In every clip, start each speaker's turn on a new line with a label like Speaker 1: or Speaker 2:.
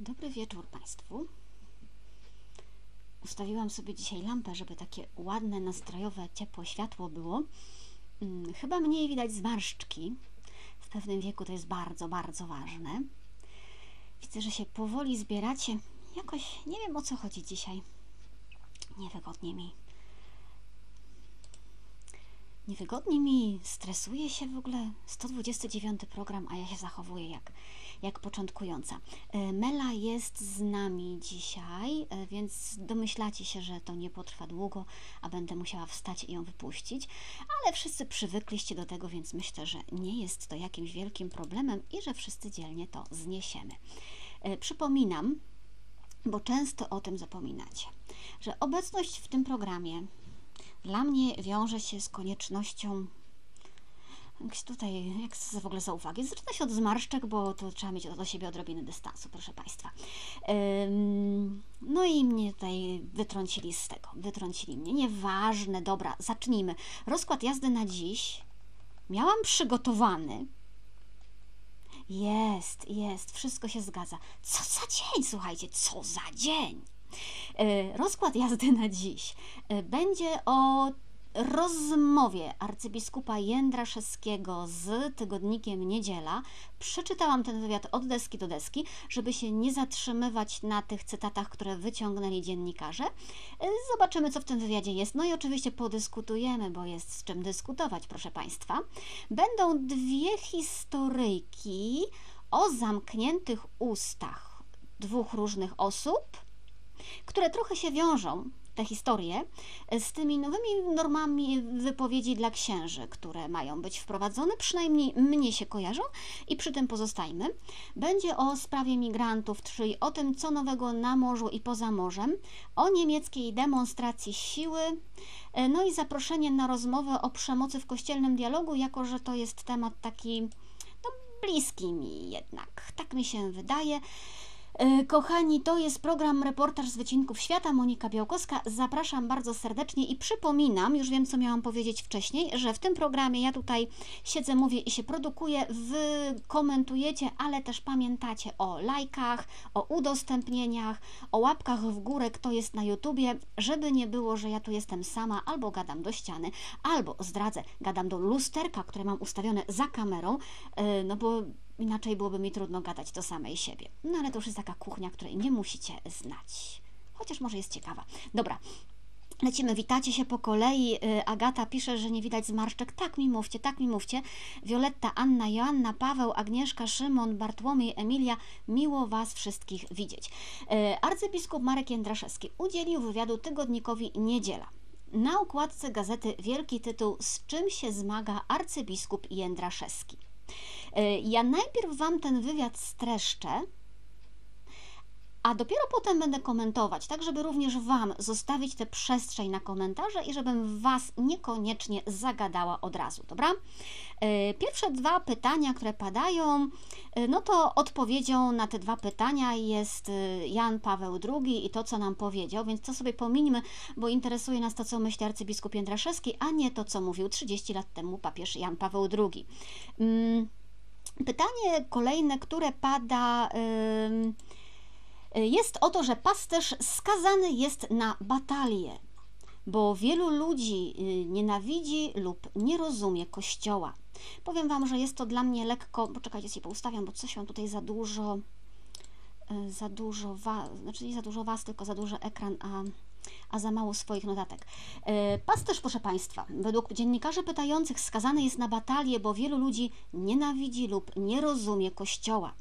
Speaker 1: Dobry wieczór Państwu. Ustawiłam sobie dzisiaj lampę, żeby takie ładne, nastrojowe, ciepłe światło było. Hmm, chyba mniej widać zmarszczki. W pewnym wieku to jest bardzo, bardzo ważne. Widzę, że się powoli zbieracie. Jakoś nie wiem o co chodzi dzisiaj. Niewygodnie mi. Niewygodnie mi, stresuje się w ogóle 129 program, a ja się zachowuję jak, jak początkująca. E, Mela jest z nami dzisiaj, e, więc domyślacie się, że to nie potrwa długo, a będę musiała wstać i ją wypuścić, ale wszyscy przywykliście do tego, więc myślę, że nie jest to jakimś wielkim problemem i że wszyscy dzielnie to zniesiemy. E, przypominam, bo często o tym zapominacie, że obecność w tym programie dla mnie wiąże się z koniecznością tutaj, jak w ogóle za uwagę, zaczyna się od zmarszczek, bo to trzeba mieć do siebie odrobinę dystansu, proszę Państwa. No i mnie tutaj wytrącili z tego, wytrącili mnie. Nieważne, dobra, zacznijmy. Rozkład jazdy na dziś miałam przygotowany. Jest, jest, wszystko się zgadza. Co za dzień, słuchajcie, co za dzień. E, rozkład jazdy na dziś e, będzie o rozmowie arcybiskupa Jędraszewskiego z tygodnikiem Niedziela. Przeczytałam ten wywiad od deski do deski, żeby się nie zatrzymywać na tych cytatach, które wyciągnęli dziennikarze. Zobaczymy, co w tym wywiadzie jest. No i oczywiście podyskutujemy, bo jest z czym dyskutować, proszę Państwa. Będą dwie historyjki o zamkniętych ustach dwóch różnych osób które trochę się wiążą te historie z tymi nowymi normami wypowiedzi dla księży, które mają być wprowadzone, przynajmniej mnie się kojarzą i przy tym pozostajmy. Będzie o sprawie migrantów, czyli o tym, co nowego na morzu i poza morzem, o niemieckiej demonstracji siły, no i zaproszenie na rozmowę o przemocy w kościelnym dialogu, jako że to jest temat taki no, bliski mi jednak, tak mi się wydaje. E, kochani, to jest program Reportaż z Wycinków Świata. Monika Białkowska. Zapraszam bardzo serdecznie i przypominam, już wiem co miałam powiedzieć wcześniej, że w tym programie ja tutaj siedzę, mówię i się produkuję. Wy komentujecie, ale też pamiętacie o lajkach, o udostępnieniach, o łapkach w górę, kto jest na YouTubie, żeby nie było, że ja tu jestem sama albo gadam do ściany, albo zdradzę, gadam do lusterka, które mam ustawione za kamerą, e, no bo Inaczej byłoby mi trudno gadać do samej siebie. No ale to już jest taka kuchnia, której nie musicie znać. Chociaż może jest ciekawa. Dobra, Lecimy, witacie się po kolei. Y, Agata pisze, że nie widać zmarszczek. Tak mi mówcie, tak mi mówcie. Wioletta, Anna, Joanna, Paweł, Agnieszka, Szymon, Bartłomiej, Emilia. Miło Was wszystkich widzieć. Y, arcybiskup Marek Jędraszewski udzielił wywiadu tygodnikowi Niedziela. Na okładce gazety wielki tytuł Z czym się zmaga arcybiskup Jędraszewski. E, ja najpierw Wam ten wywiad streszczę, a dopiero potem będę komentować, tak żeby również Wam zostawić tę przestrzeń na komentarze i żebym Was niekoniecznie zagadała od razu, dobra? E, pierwsze dwa pytania, które padają, e, no to odpowiedzią na te dwa pytania jest Jan Paweł II i to, co nam powiedział, więc to sobie pomińmy, bo interesuje nas to, co myśli arcybiskup Jędraszewski, a nie to, co mówił 30 lat temu papież Jan Paweł II. Pytanie kolejne, które pada, jest o to, że pasterz skazany jest na batalię, bo wielu ludzi y, nienawidzi lub nie rozumie Kościoła. Powiem Wam, że jest to dla mnie lekko, poczekajcie, sobie poustawiam, bo coś mam tutaj za dużo, y, za dużo, wa, znaczy nie za dużo Was, tylko za duży ekran, a a za mało swoich notatek. E, pasterz, proszę Państwa, według dziennikarzy pytających skazany jest na batalię, bo wielu ludzi nienawidzi lub nie rozumie Kościoła.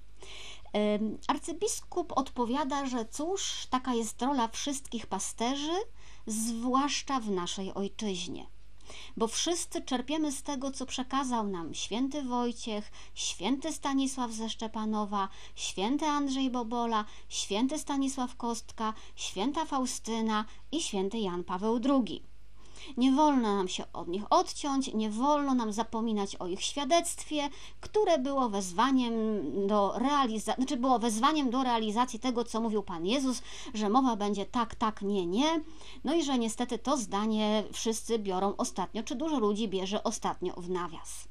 Speaker 1: E, arcybiskup odpowiada, że cóż, taka jest rola wszystkich pasterzy, zwłaszcza w naszej ojczyźnie bo wszyscy czerpiemy z tego, co przekazał nam święty Wojciech, święty Stanisław ze Szczepanowa, święty Andrzej Bobola, święty Stanisław Kostka, święta Faustyna i święty Jan Paweł II. Nie wolno nam się od nich odciąć, nie wolno nam zapominać o ich świadectwie, które było wezwaniem do realizacji, znaczy było wezwaniem do realizacji tego, co mówił Pan Jezus, że mowa będzie tak, tak, nie, nie. No i że niestety to zdanie wszyscy biorą ostatnio, czy dużo ludzi bierze ostatnio w nawias.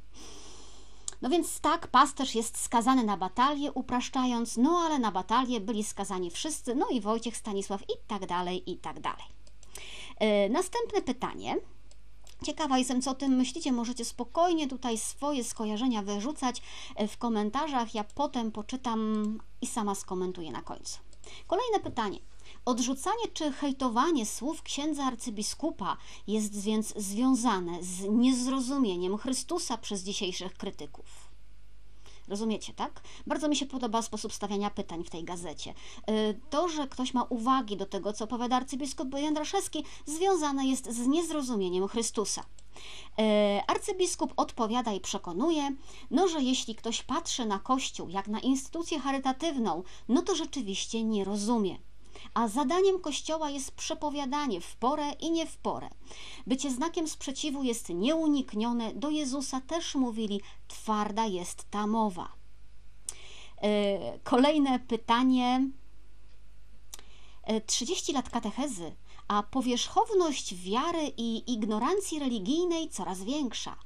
Speaker 1: No więc tak, pasterz jest skazany na batalię, upraszczając, no ale na batalię byli skazani wszyscy, no i Wojciech, Stanisław i tak dalej, i tak dalej. Yy, następne pytanie. Ciekawa jestem, co o tym myślicie. Możecie spokojnie tutaj swoje skojarzenia wyrzucać e, w komentarzach. Ja potem poczytam i sama skomentuję na końcu. Kolejne pytanie. Odrzucanie czy hejtowanie słów księdza arcybiskupa jest więc związane z niezrozumieniem Chrystusa przez dzisiejszych krytyków. Rozumiecie, tak? Bardzo mi się podoba sposób stawiania pytań w tej gazecie. Y, to, że ktoś ma uwagi do tego, co opowiada arcybiskup Jędraszewski, związane jest z niezrozumieniem Chrystusa. Y, arcybiskup odpowiada i przekonuje, no, że jeśli ktoś patrzy na Kościół jak na instytucję charytatywną, no to rzeczywiście nie rozumie a zadaniem Kościoła jest przepowiadanie w porę i nie w porę. Bycie znakiem sprzeciwu jest nieuniknione. Do Jezusa też mówili, twarda jest ta mowa. E, kolejne pytanie. 30 e, lat katechezy, a powierzchowność wiary i ignorancji religijnej coraz większa.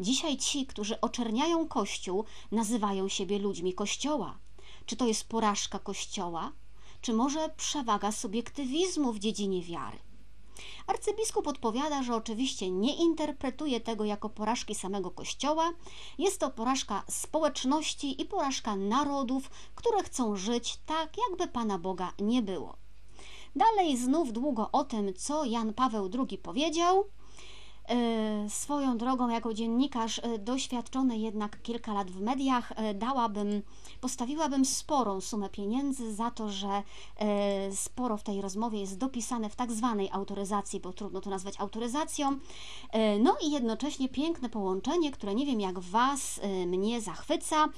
Speaker 1: Dzisiaj ci, którzy oczerniają Kościół, nazywają siebie ludźmi Kościoła. Czy to jest porażka Kościoła? Czy może przewaga subiektywizmu w dziedzinie wiary. Arcybiskup odpowiada, że oczywiście nie interpretuje tego jako porażki samego Kościoła. Jest to porażka społeczności i porażka narodów, które chcą żyć tak, jakby Pana Boga nie było. Dalej znów długo o tym, co Jan Paweł II powiedział. E, swoją drogą, jako dziennikarz e, doświadczony jednak kilka lat w mediach, e, dałabym, postawiłabym sporą sumę pieniędzy za to, że sporo w tej rozmowie jest dopisane w tak zwanej autoryzacji, bo trudno to nazwać autoryzacją. No i jednocześnie piękne połączenie, które nie wiem jak Was, mnie zachwyca,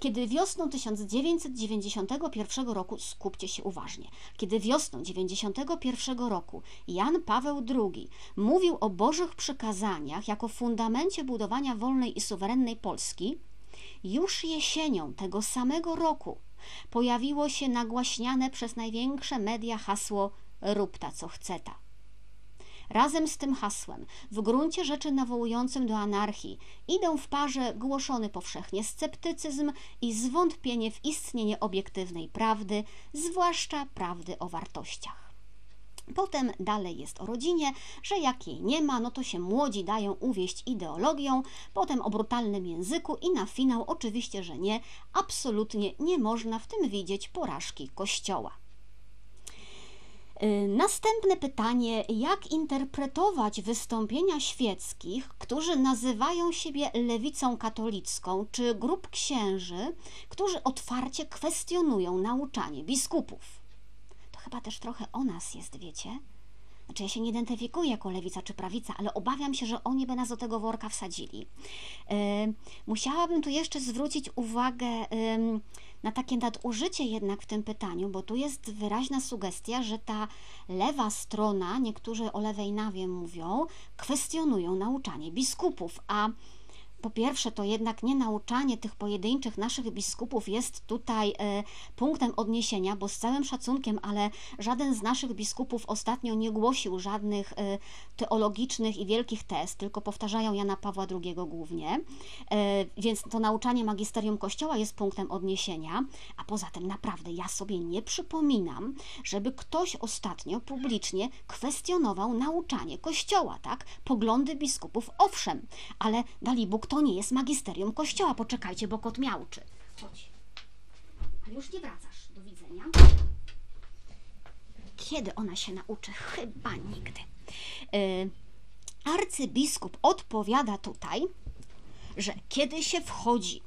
Speaker 1: kiedy wiosną 1991 roku, skupcie się uważnie, kiedy wiosną 1991 roku Jan Paweł II mówił o Bożych przypadkach, przykazaniach jako fundamencie budowania wolnej i suwerennej Polski, już jesienią tego samego roku pojawiło się nagłaśniane przez największe media hasło Rób ta co chce ta. Razem z tym hasłem, w gruncie rzeczy nawołującym do anarchii, idą w parze głoszony powszechnie sceptycyzm i zwątpienie w istnienie obiektywnej prawdy, zwłaszcza prawdy o wartościach. Potem dalej jest o rodzinie, że jak jej nie ma, no to się młodzi dają uwieść ideologią, potem o brutalnym języku i na finał oczywiście, że nie, absolutnie nie można w tym widzieć porażki Kościoła. Y, następne pytanie: jak interpretować wystąpienia świeckich, którzy nazywają siebie lewicą katolicką, czy grup księży, którzy otwarcie kwestionują nauczanie biskupów? Chyba też trochę o nas jest, wiecie? Znaczy, ja się nie identyfikuję jako lewica czy prawica, ale obawiam się, że oni by nas do tego worka wsadzili. Yy, musiałabym tu jeszcze zwrócić uwagę yy, na takie nadużycie jednak w tym pytaniu, bo tu jest wyraźna sugestia, że ta lewa strona, niektórzy o lewej nawie mówią, kwestionują nauczanie biskupów, a po pierwsze, to jednak nie nauczanie tych pojedynczych naszych biskupów jest tutaj e, punktem odniesienia, bo z całym szacunkiem, ale żaden z naszych biskupów ostatnio nie głosił żadnych e, teologicznych i wielkich test, tylko powtarzają Jana Pawła II głównie. E, więc to nauczanie magisterium Kościoła jest punktem odniesienia, a poza tym naprawdę ja sobie nie przypominam, żeby ktoś ostatnio publicznie kwestionował nauczanie Kościoła, tak? Poglądy biskupów, owszem, ale dali Bóg to nie jest magisterium kościoła. Poczekajcie, bo kot miałczy. Chodź. Ale już nie wracasz. Do widzenia. Kiedy ona się nauczy? Chyba nigdy. Yy, arcybiskup odpowiada tutaj, że kiedy się wchodzi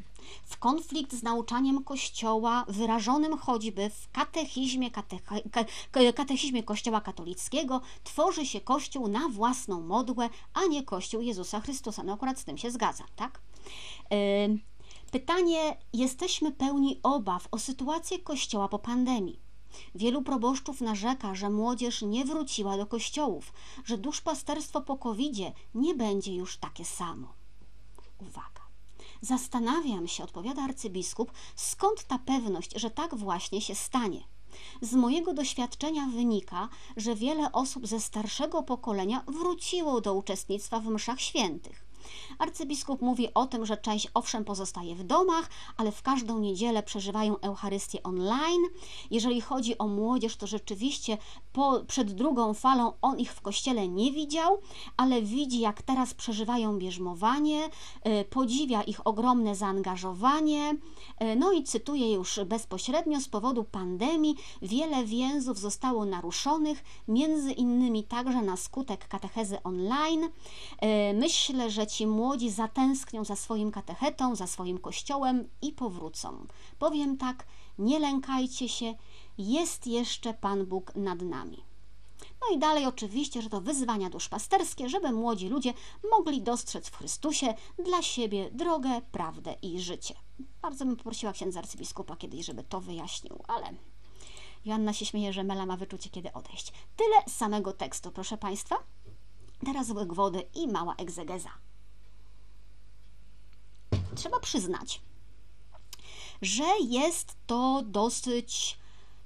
Speaker 1: w konflikt z nauczaniem Kościoła, wyrażonym choćby w katechizmie, kateche, katechizmie Kościoła katolickiego, tworzy się Kościół na własną modłę, a nie Kościół Jezusa Chrystusa. No akurat z tym się zgadzam, tak? Pytanie, jesteśmy pełni obaw o sytuację Kościoła po pandemii. Wielu proboszczów narzeka, że młodzież nie wróciła do kościołów, że duszpasterstwo po covid nie będzie już takie samo. Uwaga. Zastanawiam się, odpowiada arcybiskup, skąd ta pewność, że tak właśnie się stanie. Z mojego doświadczenia wynika, że wiele osób ze starszego pokolenia wróciło do uczestnictwa w mszach świętych. Arcybiskup mówi o tym, że część owszem pozostaje w domach, ale w każdą niedzielę przeżywają Eucharystię online. Jeżeli chodzi o młodzież, to rzeczywiście po, przed drugą falą on ich w kościele nie widział, ale widzi, jak teraz przeżywają bierzmowanie, y, podziwia ich ogromne zaangażowanie. Y, no i cytuję już bezpośrednio: z powodu pandemii wiele więzów zostało naruszonych, między innymi także na skutek katechezy online. Y, myślę, że ci młodzi zatęsknią za swoim katechetą, za swoim kościołem i powrócą. Powiem tak, nie lękajcie się, jest jeszcze Pan Bóg nad nami. No i dalej oczywiście, że to wyzwania duszpasterskie, żeby młodzi ludzie mogli dostrzec w Chrystusie dla siebie drogę, prawdę i życie. Bardzo bym poprosiła księdza arcybiskupa kiedyś, żeby to wyjaśnił, ale Joanna się śmieje, że Mela ma wyczucie, kiedy odejść. Tyle samego tekstu, proszę Państwa. Teraz łyk wody i mała egzegeza. Trzeba przyznać, że jest to dosyć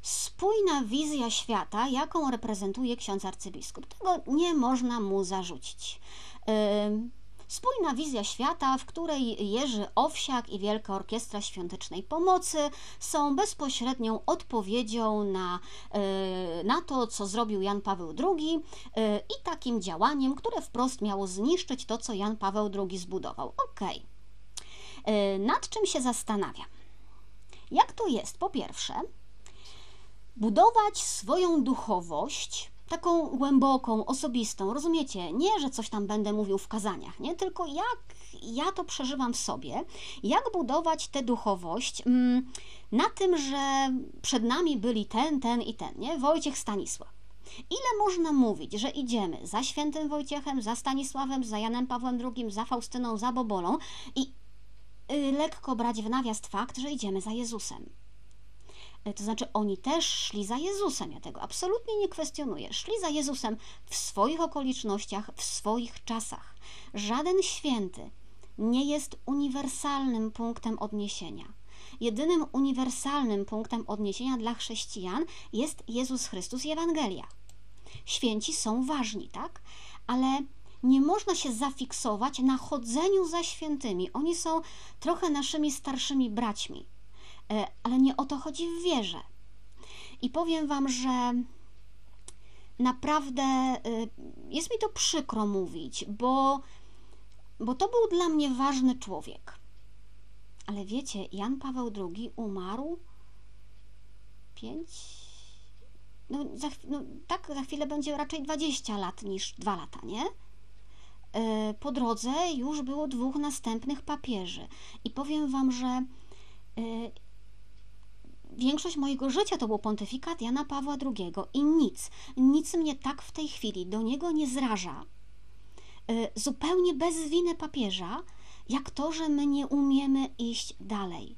Speaker 1: spójna wizja świata, jaką reprezentuje ksiądz arcybiskup. Tego nie można mu zarzucić. Spójna wizja świata, w której Jerzy Owsiak i Wielka Orkiestra Świątecznej Pomocy są bezpośrednią odpowiedzią na, na to, co zrobił Jan Paweł II i takim działaniem, które wprost miało zniszczyć to, co Jan Paweł II zbudował. Okej. Okay. Nad czym się zastanawiam? Jak to jest? Po pierwsze, budować swoją duchowość, taką głęboką, osobistą, rozumiecie? Nie, że coś tam będę mówił w kazaniach, nie? Tylko jak ja to przeżywam w sobie, jak budować tę duchowość mm, na tym, że przed nami byli ten, ten i ten, nie? Wojciech Stanisław. Ile można mówić, że idziemy za świętym Wojciechem, za Stanisławem, za Janem Pawłem II, za Faustyną, za Bobolą i y, lekko brać w nawiast fakt, że idziemy za Jezusem. E, to znaczy, oni też szli za Jezusem. Ja tego absolutnie nie kwestionuję. Szli za Jezusem w swoich okolicznościach, w swoich czasach. Żaden święty nie jest uniwersalnym punktem odniesienia. Jedynym uniwersalnym punktem odniesienia dla chrześcijan jest Jezus Chrystus i Ewangelia. Święci są ważni, tak? Ale nie można się zafiksować na chodzeniu za świętymi. Oni są trochę naszymi starszymi braćmi ale nie o to chodzi w wierze. I powiem Wam, że naprawdę y, jest mi to przykro mówić, bo, bo to był dla mnie ważny człowiek. Ale wiecie, Jan Paweł II umarł pięć. No, za, no, tak, za chwilę będzie raczej 20 lat niż dwa lata, nie? E, po drodze już było dwóch następnych papieży. I powiem Wam, że Większość mojego życia to był pontyfikat Jana Pawła II i nic, nic mnie tak w tej chwili do niego nie zraża, y, zupełnie bez winy papieża, jak to, że my nie umiemy iść dalej.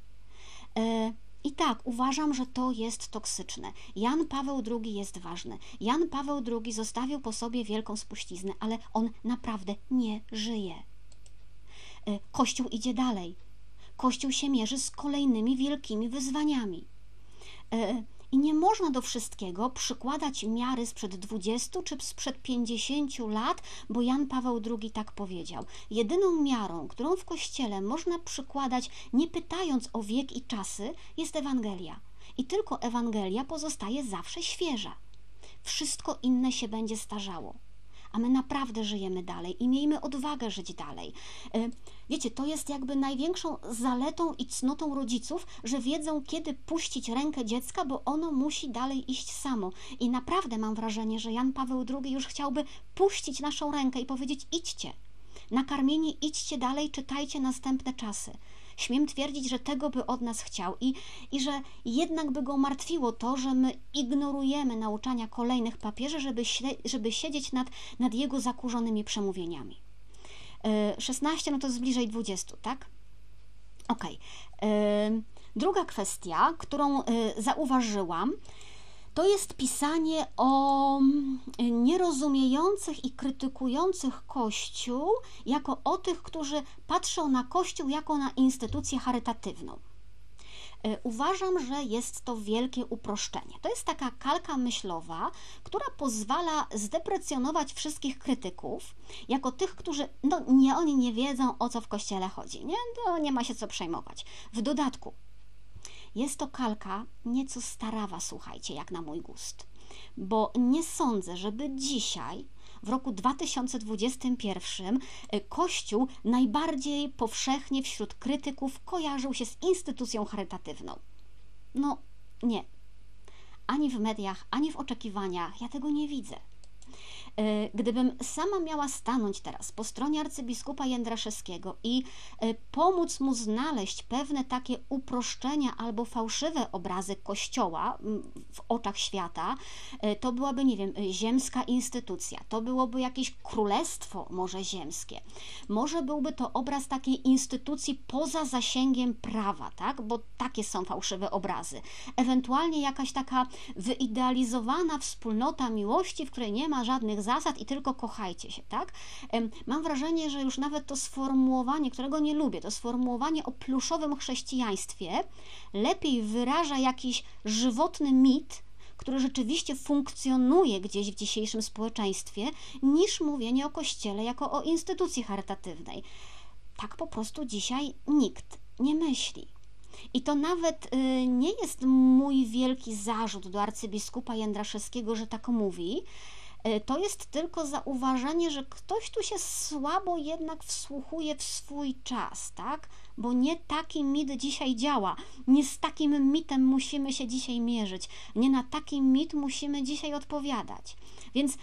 Speaker 1: Y, I tak, uważam, że to jest toksyczne. Jan Paweł II jest ważny. Jan Paweł II zostawił po sobie wielką spuściznę, ale on naprawdę nie żyje. Y, Kościół idzie dalej. Kościół się mierzy z kolejnymi wielkimi wyzwaniami. E, I nie można do wszystkiego przykładać miary sprzed 20 czy sprzed 50 lat, bo Jan Paweł II tak powiedział. Jedyną miarą, którą w kościele można przykładać, nie pytając o wiek i czasy, jest Ewangelia. I tylko Ewangelia pozostaje zawsze świeża. Wszystko inne się będzie starzało a my naprawdę żyjemy dalej i miejmy odwagę żyć dalej. E, wiecie, to jest jakby największą zaletą i cnotą rodziców, że wiedzą, kiedy puścić rękę dziecka, bo ono musi dalej iść samo. I naprawdę mam wrażenie, że Jan Paweł II już chciałby puścić naszą rękę i powiedzieć: idźcie. Nakarmieni, idźcie dalej, czytajcie następne czasy. Śmiem twierdzić, że tego by od nas chciał i, i że jednak by go martwiło to, że my ignorujemy nauczania kolejnych papieży, żeby, żeby siedzieć nad, nad jego zakurzonymi przemówieniami. 16 e, no to jest bliżej 20, tak? Ok. E, druga kwestia, którą e, zauważyłam, to jest pisanie o mm, nierozumiejących i krytykujących Kościół jako o tych, którzy patrzą na Kościół jako na instytucję charytatywną. Uważam, że jest to wielkie uproszczenie. To jest taka kalka myślowa, która pozwala zdeprecjonować wszystkich krytyków, jako tych, którzy, no nie, oni nie wiedzą o co w kościele chodzi, nie? To nie ma się co przejmować. W dodatku, jest to kalka nieco starawa, słuchajcie, jak na mój gust, bo nie sądzę, żeby dzisiaj w roku 2021 y, Kościół najbardziej powszechnie wśród krytyków kojarzył się z instytucją charytatywną. No nie. Ani w mediach, ani w oczekiwaniach ja tego nie widzę. E, gdybym sama miała stanąć teraz po stronie arcybiskupa Jędraszewskiego i e, pomóc mu znaleźć pewne takie uproszczenia albo fałszywe obrazy Kościoła w oczach świata, e, to byłaby, nie wiem, ziemska instytucja, to byłoby jakieś królestwo może ziemskie, może byłby to obraz takiej instytucji poza zasięgiem prawa, tak? Bo takie są fałszywe obrazy. Ewentualnie jakaś taka wyidealizowana wspólnota miłości, w której nie ma żadnych zasad i tylko kochajcie się, tak? Mam wrażenie, że już nawet to sformułowanie, którego nie lubię, to sformułowanie o pluszowym chrześcijaństwie lepiej wyraża jakiś żywotny mit, który rzeczywiście funkcjonuje gdzieś w dzisiejszym społeczeństwie, niż mówienie o Kościele jako o instytucji charytatywnej. Tak po prostu dzisiaj nikt nie myśli. I to nawet y, nie jest mój wielki zarzut do arcybiskupa Jędraszewskiego, że tak mówi, to jest tylko zauważenie, że ktoś tu się słabo jednak wsłuchuje w swój czas, tak? Bo nie taki mit dzisiaj działa. Nie z takim mitem musimy się dzisiaj mierzyć. Nie na taki mit musimy dzisiaj odpowiadać. Więc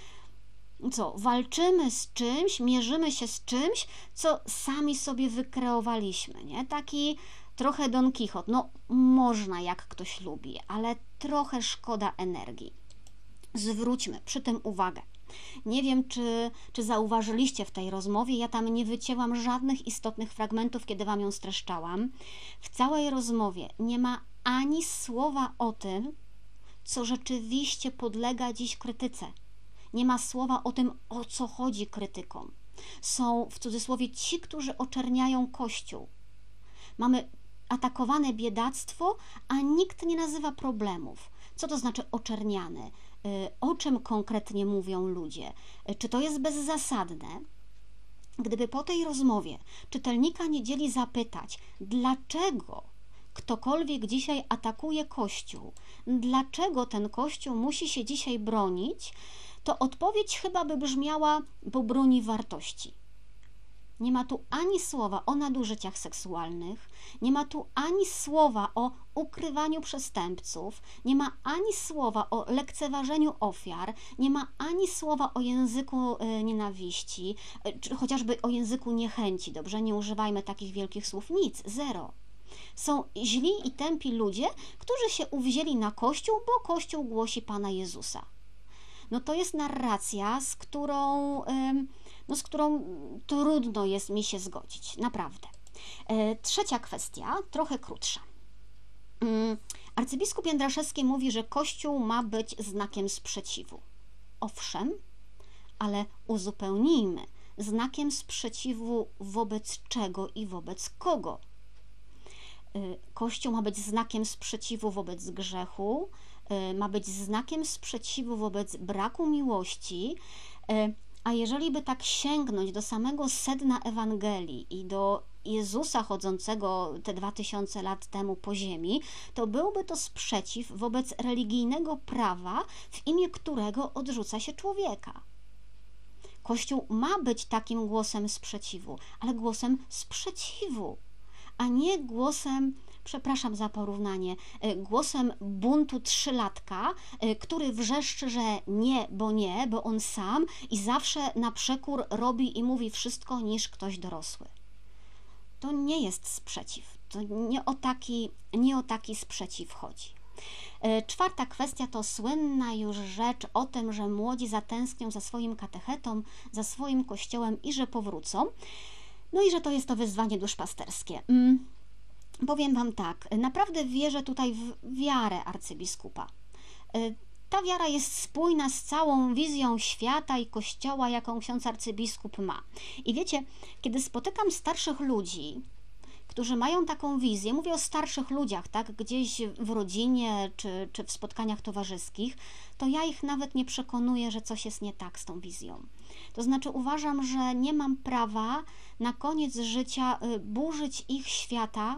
Speaker 1: co, walczymy z czymś, mierzymy się z czymś, co sami sobie wykreowaliśmy, nie? Taki trochę Don Quixote. No, można jak ktoś lubi, ale trochę szkoda energii. Zwróćmy przy tym uwagę. Nie wiem, czy, czy zauważyliście w tej rozmowie, ja tam nie wycięłam żadnych istotnych fragmentów, kiedy Wam ją streszczałam. W całej rozmowie nie ma ani słowa o tym, co rzeczywiście podlega dziś krytyce. Nie ma słowa o tym, o co chodzi krytykom. Są w cudzysłowie ci, którzy oczerniają Kościół. Mamy atakowane biedactwo, a nikt nie nazywa problemów. Co to znaczy oczerniany? Y, o czym konkretnie mówią ludzie, y, czy to jest bezzasadne. Gdyby po tej rozmowie czytelnika niedzieli zapytać, dlaczego ktokolwiek dzisiaj atakuje Kościół, dlaczego ten Kościół musi się dzisiaj bronić, to odpowiedź chyba by brzmiała, bo broni wartości. Nie ma tu ani słowa o nadużyciach seksualnych, nie ma tu ani słowa o ukrywaniu przestępców, nie ma ani słowa o lekceważeniu ofiar, nie ma ani słowa o języku e, nienawiści, e, czy chociażby o języku niechęci. Dobrze, nie używajmy takich wielkich słów. Nic, zero. Są źli i tępi ludzie, którzy się uwzięli na Kościół, bo Kościół głosi Pana Jezusa. No to jest narracja, z którą. Yy, no, z którą trudno jest mi się zgodzić, naprawdę. E, trzecia kwestia, trochę krótsza. Mm, arcybiskup Jędraszewski mówi, że Kościół ma być znakiem sprzeciwu. Owszem, ale uzupełnijmy znakiem sprzeciwu wobec czego i wobec kogo. E, Kościół ma być znakiem sprzeciwu wobec grzechu, e, ma być znakiem sprzeciwu wobec braku miłości, a jeżeli by tak sięgnąć do samego sedna Ewangelii i do Jezusa chodzącego te dwa tysiące lat temu po ziemi, to byłby to sprzeciw wobec religijnego prawa, w imię którego odrzuca się człowieka. Kościół ma być takim głosem sprzeciwu, ale głosem sprzeciwu, a nie głosem przepraszam za porównanie, e, głosem buntu trzylatka, e, który wrzeszczy, że nie, bo nie, bo on sam i zawsze na przekór robi i mówi wszystko niż ktoś dorosły. To nie jest sprzeciw. To nie o taki, nie o taki sprzeciw chodzi. E, czwarta kwestia to słynna już rzecz o tym, że młodzi zatęsknią za swoim katechetą, za swoim kościołem i że powrócą. No i że to jest to wyzwanie duszpasterskie. Mm. Powiem Wam tak, naprawdę wierzę tutaj w wiarę arcybiskupa. E, ta wiara jest spójna z całą wizją świata i kościoła, jaką ksiądz arcybiskup ma. I wiecie, kiedy spotykam starszych ludzi, którzy mają taką wizję, mówię o starszych ludziach, tak, gdzieś w rodzinie czy, czy w spotkaniach towarzyskich, to ja ich nawet nie przekonuję, że coś jest nie tak z tą wizją. To znaczy uważam, że nie mam prawa na koniec życia y, burzyć ich świata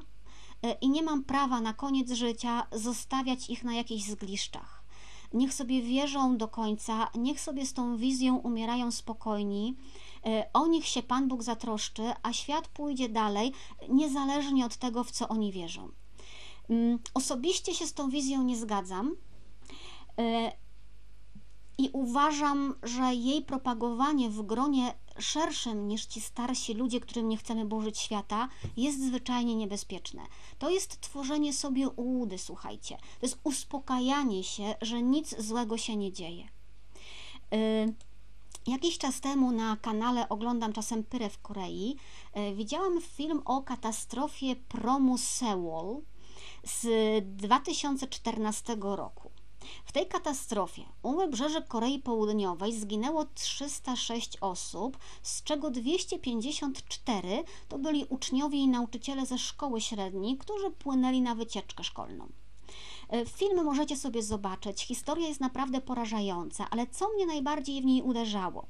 Speaker 1: i nie mam prawa na koniec życia zostawiać ich na jakichś zgliszczach. Niech sobie wierzą do końca, niech sobie z tą wizją umierają spokojni. Y, o nich się Pan Bóg zatroszczy, a świat pójdzie dalej, niezależnie od tego, w co oni wierzą. Mm, osobiście się z tą wizją nie zgadzam i uważam, że jej propagowanie w gronie szerszym niż ci starsi ludzie, którym nie chcemy burzyć świata, jest zwyczajnie niebezpieczne. To jest tworzenie sobie ułudy, słuchajcie. To jest uspokajanie się, że nic złego się nie dzieje. Yy, Jakiś czas temu na kanale oglądam czasem Pyrę w Korei. Yy, widziałam film o katastrofie promu Sewol z 2014 roku. W tej katastrofie u wybrzeży Korei Południowej zginęło 306 osób, z czego 254 to byli uczniowie i nauczyciele ze szkoły średniej, którzy płynęli na wycieczkę szkolną. E, film możecie sobie zobaczyć. Historia jest naprawdę porażająca, ale co mnie najbardziej w niej uderzało?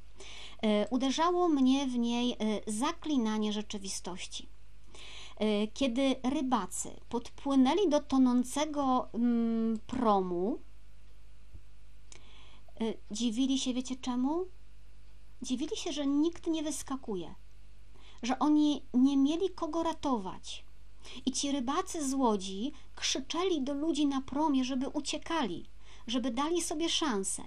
Speaker 1: E, uderzało mnie w niej e, zaklinanie rzeczywistości kiedy rybacy podpłynęli do tonącego mm, promu, dziwili się, wiecie czemu? Dziwili się, że nikt nie wyskakuje, że oni nie mieli kogo ratować. I ci rybacy z łodzi krzyczeli do ludzi na promie, żeby uciekali, żeby dali sobie szansę.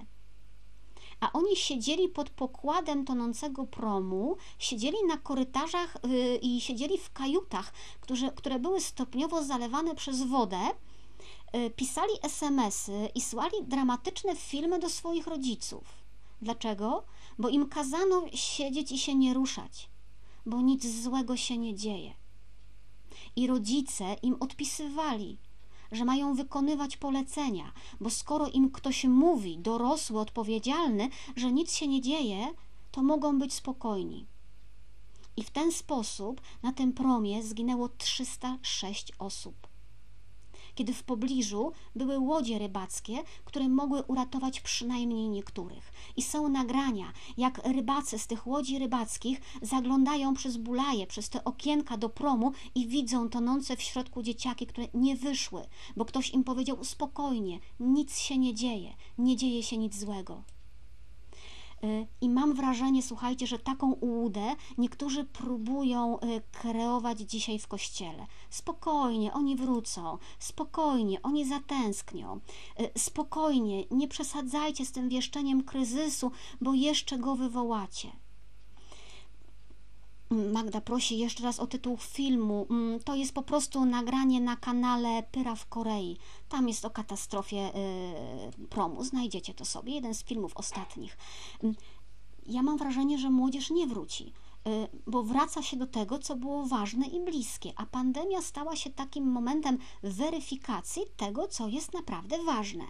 Speaker 1: A oni siedzieli pod pokładem tonącego promu, siedzieli na korytarzach yy, i siedzieli w kajutach, które, były stopniowo zalewane przez wodę, Y, pisali SMS-y i słali dramatyczne filmy do swoich rodziców. Dlaczego? Bo im kazano siedzieć i się nie ruszać, bo nic złego się nie dzieje. I rodzice im odpisywali, że mają wykonywać polecenia, bo skoro im ktoś mówi, dorosły, odpowiedzialny, że nic się nie dzieje, to mogą być spokojni. I w ten sposób na tym promie zginęło 306 osób kiedy w pobliżu były łodzie rybackie, które mogły uratować przynajmniej niektórych. I są nagrania, jak rybacy z tych łodzi rybackich zaglądają przez bulaje, przez te okienka do promu i widzą tonące w środku dzieciaki, które nie wyszły, bo ktoś im powiedział spokojnie, nic się nie dzieje, nie dzieje się nic złego. I mam wrażenie, słuchajcie, że taką ułudę niektórzy próbują y, kreować dzisiaj w kościele. Spokojnie, oni wrócą, spokojnie, oni zatęsknią, y, spokojnie, nie przesadzajcie z tym wieszczeniem kryzysu, bo jeszcze go wywołacie. Magda prosi jeszcze raz o tytuł filmu. Mm, to jest po prostu nagranie na kanale Pyra w Korei. Tam jest o katastrofie y, promu. Znajdziecie to sobie. Jeden z filmów ostatnich. Mm, ja mam wrażenie, że młodzież nie wróci, y, bo wraca się do tego, co było ważne i bliskie, a pandemia stała się takim momentem weryfikacji tego, co jest naprawdę ważne.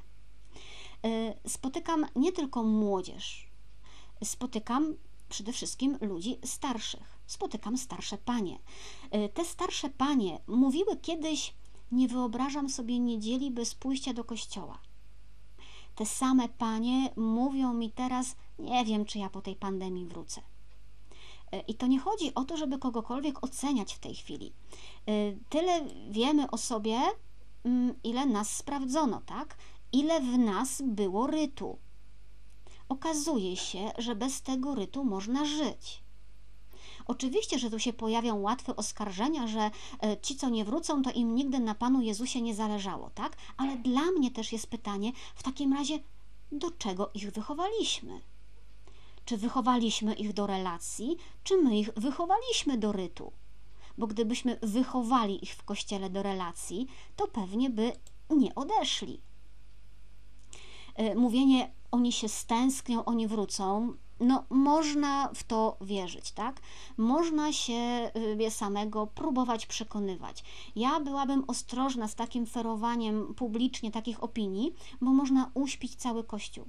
Speaker 1: Y, spotykam nie tylko młodzież, spotykam przede wszystkim ludzi starszych. Spotykam starsze panie. E, te starsze panie mówiły kiedyś: Nie wyobrażam sobie niedzieli bez pójścia do kościoła. Te same panie mówią mi teraz: Nie wiem, czy ja po tej pandemii wrócę. E, I to nie chodzi o to, żeby kogokolwiek oceniać w tej chwili. E, tyle wiemy o sobie, mm, ile nas sprawdzono, tak? Ile w nas było rytu okazuje się, że bez tego rytu można żyć. Oczywiście, że tu się pojawią łatwe oskarżenia, że e, ci, co nie wrócą, to im nigdy na Panu Jezusie nie zależało, tak? Ale dla mnie też jest pytanie, w takim razie, do czego ich wychowaliśmy? Czy wychowaliśmy ich do relacji, czy my ich wychowaliśmy do rytu? Bo gdybyśmy wychowali ich w kościele do relacji, to pewnie by nie odeszli. E, mówienie oni się stęsknią, oni wrócą, no można w to wierzyć, tak? Można się y, samego próbować przekonywać. Ja byłabym ostrożna z takim ferowaniem publicznie takich opinii, bo można uśpić cały Kościół.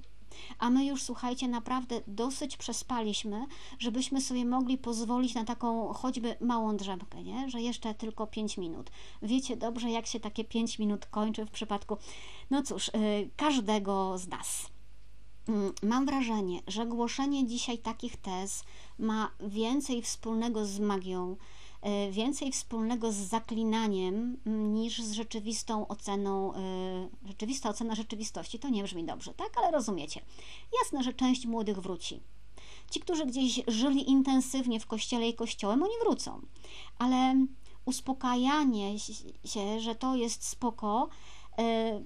Speaker 1: A my już, słuchajcie, naprawdę dosyć przespaliśmy, żebyśmy sobie mogli pozwolić na taką choćby małą drzemkę, nie? że jeszcze tylko 5 minut. Wiecie dobrze, jak się takie 5 minut kończy w przypadku, no cóż, yy, każdego z nas. Mm, mam wrażenie, że głoszenie dzisiaj takich tez ma więcej wspólnego z magią, e, więcej wspólnego z zaklinaniem mm, niż z rzeczywistą oceną, e, rzeczywista ocena rzeczywistości. To nie brzmi dobrze, tak? Ale rozumiecie. Jasne, że część młodych wróci. Ci, którzy gdzieś żyli intensywnie w kościele i kościołem, oni wrócą. Ale uspokajanie się, że to jest spoko, e,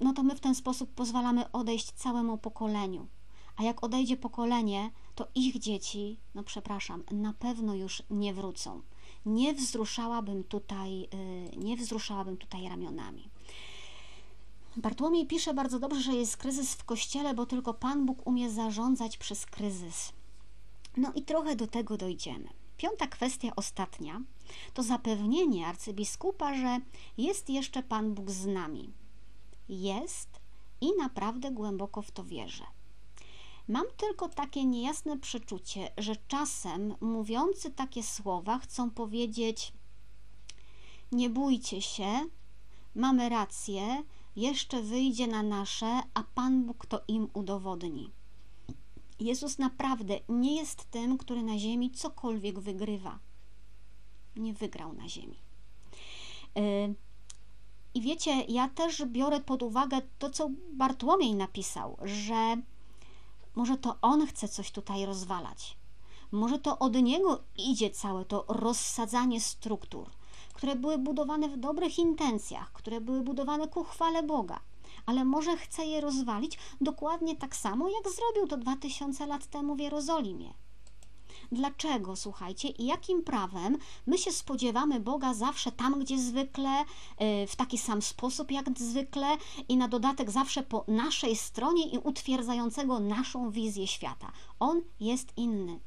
Speaker 1: no to my w ten sposób pozwalamy odejść całemu pokoleniu. A jak odejdzie pokolenie, to ich dzieci, no przepraszam, na pewno już nie wrócą. Nie wzruszałabym tutaj, y, nie wzruszałabym tutaj ramionami. Bartłomiej pisze bardzo dobrze, że jest kryzys w kościele, bo tylko Pan Bóg umie zarządzać przez kryzys. No i trochę do tego dojdziemy. Piąta kwestia, ostatnia, to zapewnienie arcybiskupa, że jest jeszcze Pan Bóg z nami, jest i naprawdę głęboko w to wierzę. Mam tylko takie niejasne przeczucie, że czasem mówiący takie słowa chcą powiedzieć: Nie bójcie się, mamy rację, jeszcze wyjdzie na nasze, a Pan Bóg to im udowodni. Jezus naprawdę nie jest tym, który na ziemi cokolwiek wygrywa. Nie wygrał na ziemi. Yy, i wiecie, ja też biorę pod uwagę to, co Bartłomiej napisał, że może to on chce coś tutaj rozwalać. Może to od niego idzie całe to rozsadzanie struktur, które były budowane w dobrych intencjach, które były budowane ku chwale Boga, ale może chce je rozwalić dokładnie tak samo, jak zrobił to 2000 lat temu w Jerozolimie. Dlaczego, słuchajcie, i jakim prawem my się spodziewamy Boga zawsze tam, gdzie zwykle, y, w taki sam sposób jak zwykle i na dodatek zawsze po naszej stronie i utwierdzającego naszą wizję świata. On jest inny.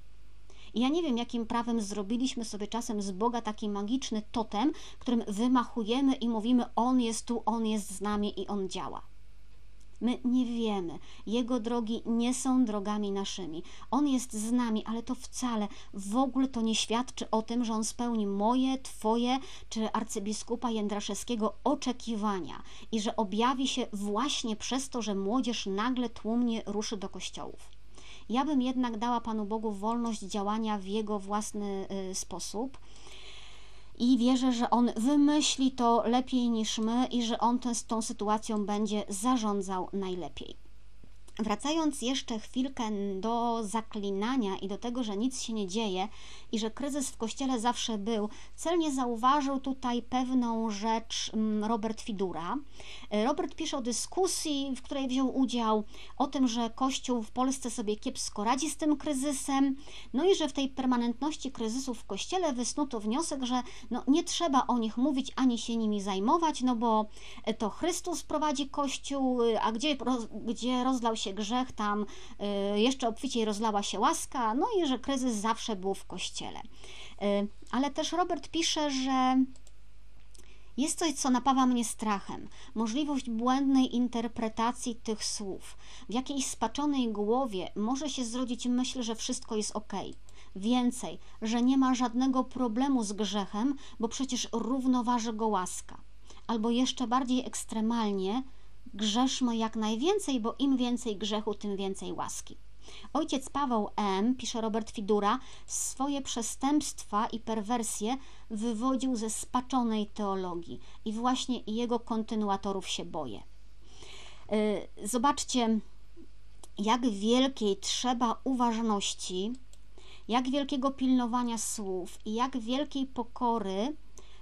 Speaker 1: Ja nie wiem, jakim prawem zrobiliśmy sobie czasem z Boga taki magiczny totem, którym wymachujemy i mówimy: On jest tu, On jest z nami i On działa. My nie wiemy. Jego drogi nie są drogami naszymi. On jest z nami, ale to wcale w ogóle to nie świadczy o tym, że on spełni moje, Twoje czy arcybiskupa Jędraszewskiego oczekiwania i że objawi się właśnie przez to, że młodzież nagle tłumnie ruszy do kościołów. Ja bym jednak dała Panu Bogu wolność działania w jego własny y, sposób i wierzę, że On wymyśli to lepiej niż my i że On ten, tą sytuacją będzie zarządzał najlepiej. Wracając jeszcze chwilkę do zaklinania i do tego, że nic się nie dzieje i że kryzys w kościele zawsze był, celnie zauważył tutaj pewną rzecz mm, Robert Fidura. E, Robert pisze o dyskusji, w której wziął udział, o tym, że Kościół w Polsce sobie kiepsko radzi z tym kryzysem, no i że w tej permanentności kryzysów w kościele wysnuto wniosek, że no, nie trzeba o nich mówić ani się nimi zajmować, no bo to Chrystus prowadzi Kościół, a gdzie, gdzie rozlał się grzech, tam jeszcze obficiej rozlała się łaska, no i że kryzys zawsze był w kościele. Y, ale też Robert pisze, że jest coś, co napawa mnie strachem, możliwość błędnej interpretacji tych słów. W jakiejś spaczonej głowie może się zrodzić myśl, że wszystko jest ok. Więcej, że nie ma żadnego problemu z grzechem, bo przecież równoważy go łaska. Albo jeszcze bardziej ekstremalnie, grzeszmy jak najwięcej, bo im więcej grzechu, tym więcej łaski. Ojciec Paweł M., pisze Robert Fidura, swoje przestępstwa i perwersje wywodził ze spaczonej teologii i właśnie jego kontynuatorów się boję. Y, zobaczcie, jak wielkiej trzeba uważności, jak wielkiego pilnowania słów i jak wielkiej pokory,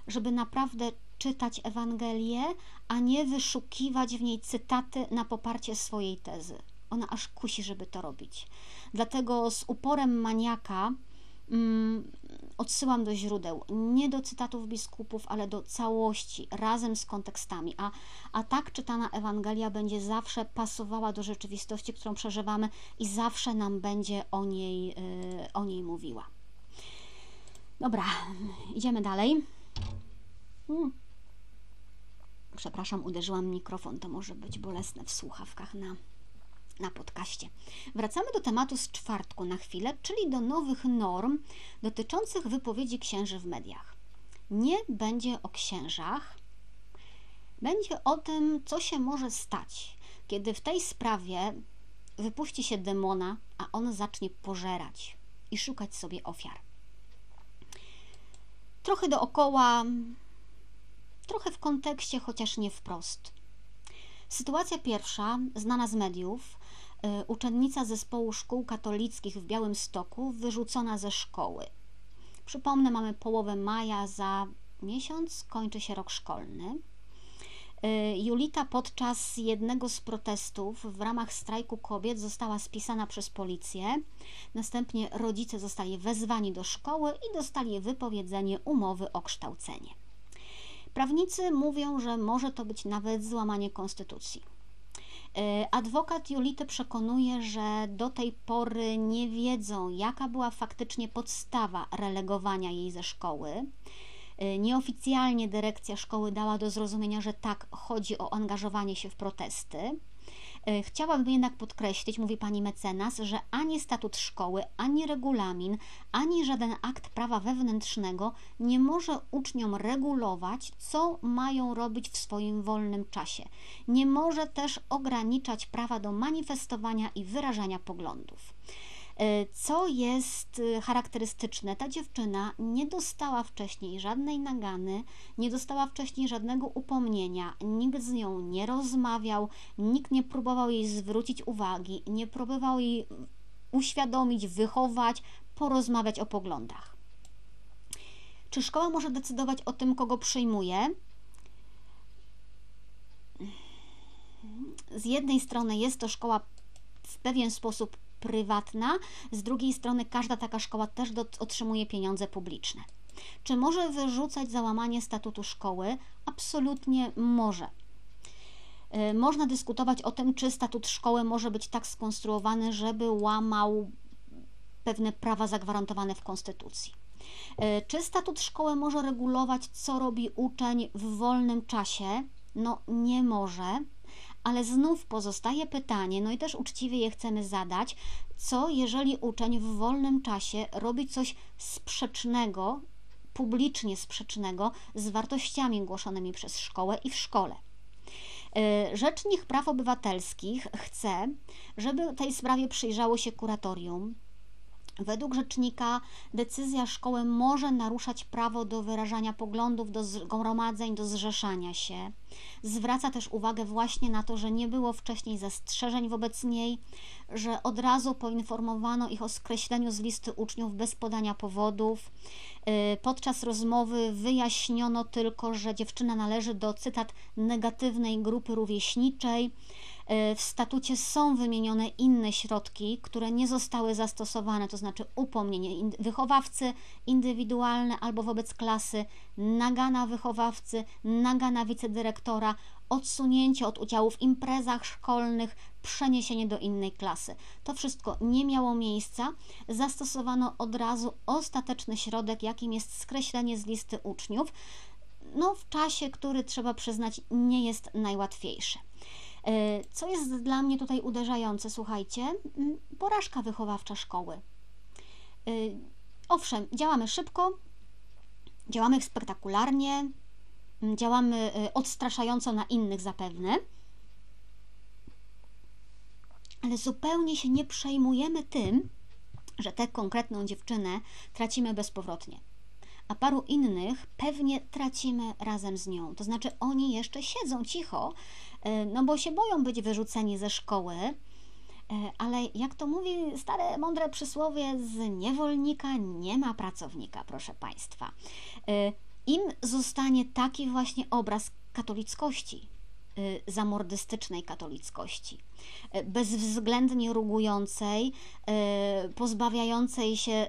Speaker 1: żeby naprawdę czytać Ewangelię, a nie wyszukiwać w niej cytaty na poparcie swojej tezy. Ona aż kusi, żeby to robić. Dlatego z uporem maniaka mm, odsyłam do źródeł, nie do cytatów biskupów, ale do całości, razem z kontekstami. A, a tak czytana Ewangelia będzie zawsze pasowała do rzeczywistości, którą przeżywamy i zawsze nam będzie o niej, yy, o niej mówiła. Dobra, idziemy dalej. Hmm. Przepraszam, uderzyłam mikrofon, to może być bolesne w słuchawkach na, na podcaście. Wracamy do tematu z czwartku na chwilę, czyli do nowych norm dotyczących wypowiedzi księży w mediach. Nie będzie o księżach, będzie o tym, co się może stać, kiedy w tej sprawie wypuści się demona, a on zacznie pożerać i szukać sobie ofiar. Trochę dookoła, trochę w kontekście, chociaż nie wprost. Sytuacja pierwsza, znana z mediów, uczennica zespołu szkół katolickich w Białymstoku wyrzucona ze szkoły. Przypomnę, mamy połowę maja, za miesiąc kończy się rok szkolny. Y, Julita podczas jednego z protestów w ramach strajku kobiet została spisana przez policję. Następnie rodzice zostali wezwani do szkoły i dostali wypowiedzenie umowy o kształcenie. Prawnicy mówią, że może to być nawet złamanie konstytucji. Y, adwokat Julity przekonuje, że do tej pory nie wiedzą, jaka była faktycznie podstawa relegowania jej ze szkoły. Y, nieoficjalnie dyrekcja szkoły dała do zrozumienia, że tak, chodzi o angażowanie się w protesty. Y, chciałabym jednak podkreślić, mówi pani mecenas, że ani statut szkoły, ani regulamin, ani żaden akt prawa wewnętrznego nie może uczniom regulować, co mają robić w swoim wolnym czasie. Nie może też ograniczać prawa do manifestowania i wyrażania poglądów. E, co jest e, charakterystyczne, ta dziewczyna nie dostała wcześniej żadnej nagany, nie dostała wcześniej żadnego upomnienia, nikt z nią nie rozmawiał, nikt nie próbował jej zwrócić uwagi, nie próbował jej uświadomić, wychować, porozmawiać o poglądach. Czy szkoła może decydować o tym, kogo przyjmuje? Z jednej strony jest to szkoła w pewien sposób prywatna, z drugiej strony każda taka szkoła też do, otrzymuje pieniądze publiczne. Czy może wyrzucać załamanie statutu szkoły? Absolutnie może. E, można dyskutować o tym, czy statut szkoły może być tak skonstruowany, żeby łamał pewne prawa zagwarantowane w Konstytucji. E, czy statut szkoły może regulować, co robi uczeń w wolnym czasie? No, nie może ale znów pozostaje pytanie, no i też uczciwie je chcemy zadać, co jeżeli uczeń w wolnym czasie robi coś sprzecznego, publicznie sprzecznego z wartościami głoszonymi przez szkołę i w szkole. E, Rzecznik Praw Obywatelskich chce, żeby tej sprawie przyjrzało się kuratorium, Według rzecznika decyzja szkoły może naruszać prawo do wyrażania poglądów, do zgromadzeń, do zrzeszania się. Zwraca też uwagę właśnie na to, że nie było wcześniej zastrzeżeń wobec niej, że od razu poinformowano ich o skreśleniu z listy uczniów bez podania powodów. Y, podczas rozmowy wyjaśniono tylko, że dziewczyna należy do cytat negatywnej grupy rówieśniczej w statucie są wymienione inne środki, które nie zostały zastosowane, to znaczy upomnienie wychowawcy indywidualne albo wobec klasy, nagana wychowawcy, nagana wicedyrektora, odsunięcie od udziału w imprezach szkolnych, przeniesienie do innej klasy. To wszystko nie miało miejsca. Zastosowano od razu ostateczny środek, jakim jest skreślenie z listy uczniów. No, w czasie, który trzeba przyznać, nie jest najłatwiejszy. E, co jest dla mnie tutaj uderzające, słuchajcie, mm, porażka wychowawcza szkoły. E, owszem, działamy szybko, działamy spektakularnie, mm, działamy e, odstraszająco na innych zapewne, ale zupełnie się nie przejmujemy tym, że tę konkretną dziewczynę tracimy bezpowrotnie a paru innych pewnie tracimy razem z nią. To znaczy, oni jeszcze siedzą cicho, no bo się boją być wyrzuceni ze szkoły. E, ale jak to mówi stare, mądre przysłowie, z niewolnika nie ma pracownika, proszę Państwa. E, Im zostanie taki właśnie obraz katolickości, zamordystycznej katolickości, bezwzględnie rugującej, pozbawiającej się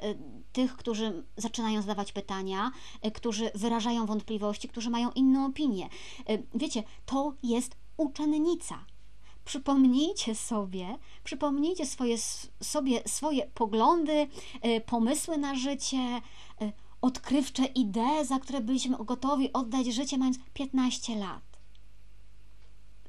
Speaker 1: tych, którzy zaczynają zadawać pytania, którzy wyrażają wątpliwości, którzy mają inną opinię. Wiecie, to jest uczennica. Przypomnijcie sobie, przypomnijcie swoje, sobie swoje poglądy, pomysły na życie, odkrywcze idee, za które byliśmy gotowi oddać życie, mając 15 lat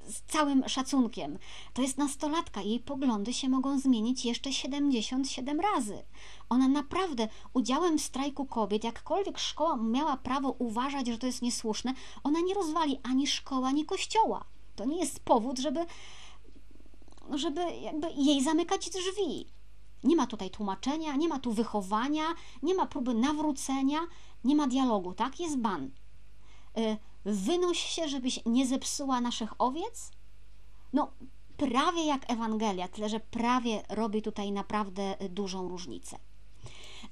Speaker 1: z całym szacunkiem. To jest nastolatka, jej poglądy się mogą zmienić jeszcze 77 razy. Ona naprawdę udziałem w strajku kobiet, jakkolwiek szkoła miała prawo uważać, że to jest niesłuszne, ona nie rozwali ani szkoła, ani kościoła. To nie jest powód, żeby, żeby jej zamykać drzwi. Nie ma tutaj tłumaczenia, nie ma tu wychowania, nie ma próby nawrócenia, nie ma dialogu, tak? Jest ban. Y, wynoś się, żebyś nie zepsuła naszych owiec? No, prawie jak Ewangelia, tyle że prawie robi tutaj naprawdę dużą różnicę.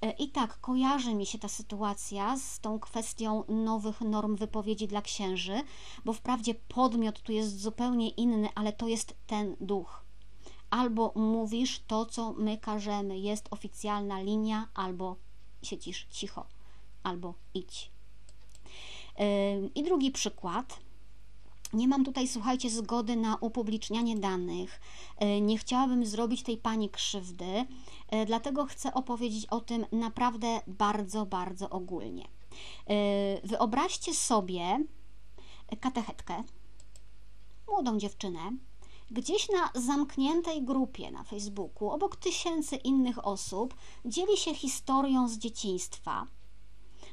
Speaker 1: Y, I tak, kojarzy mi się ta sytuacja z tą kwestią nowych norm wypowiedzi dla księży, bo wprawdzie podmiot tu jest zupełnie inny, ale to jest ten duch. Albo mówisz to, co my każemy, jest oficjalna linia, albo siedzisz cicho, albo idź. I drugi przykład. Nie mam tutaj, słuchajcie, zgody na upublicznianie danych. E, nie chciałabym zrobić tej pani krzywdy, e, dlatego chcę opowiedzieć o tym naprawdę bardzo, bardzo ogólnie. E, wyobraźcie sobie katechetkę, młodą dziewczynę, gdzieś na zamkniętej grupie na Facebooku, obok tysięcy innych osób, dzieli się historią z dzieciństwa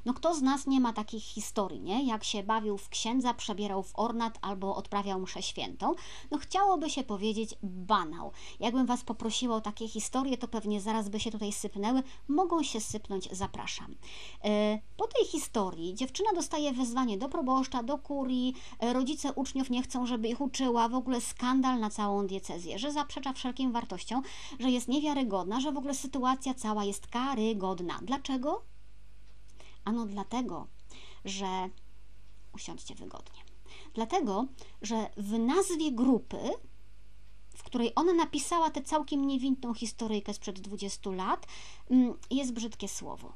Speaker 1: no kto z nas nie ma takich historii, nie? Jak się bawił w księdza, przebierał w ornat albo odprawiał mszę świętą. No chciałoby się powiedzieć banał. Jakbym Was poprosiła o takie historie, to pewnie zaraz by się tutaj sypnęły. Mogą się sypnąć, zapraszam. E, po tej historii dziewczyna dostaje wezwanie do proboszcza, do kurii, e, rodzice uczniów nie chcą, żeby ich uczyła, w ogóle skandal na całą diecezję, że zaprzecza wszelkim wartościom, że jest niewiarygodna, że w ogóle sytuacja cała jest karygodna. Dlaczego? Ano dlatego, że usiądźcie wygodnie. Dlatego, że w nazwie grupy, w której ona napisała tę całkiem niewinną historyjkę sprzed 20 lat, mm, jest brzydkie słowo.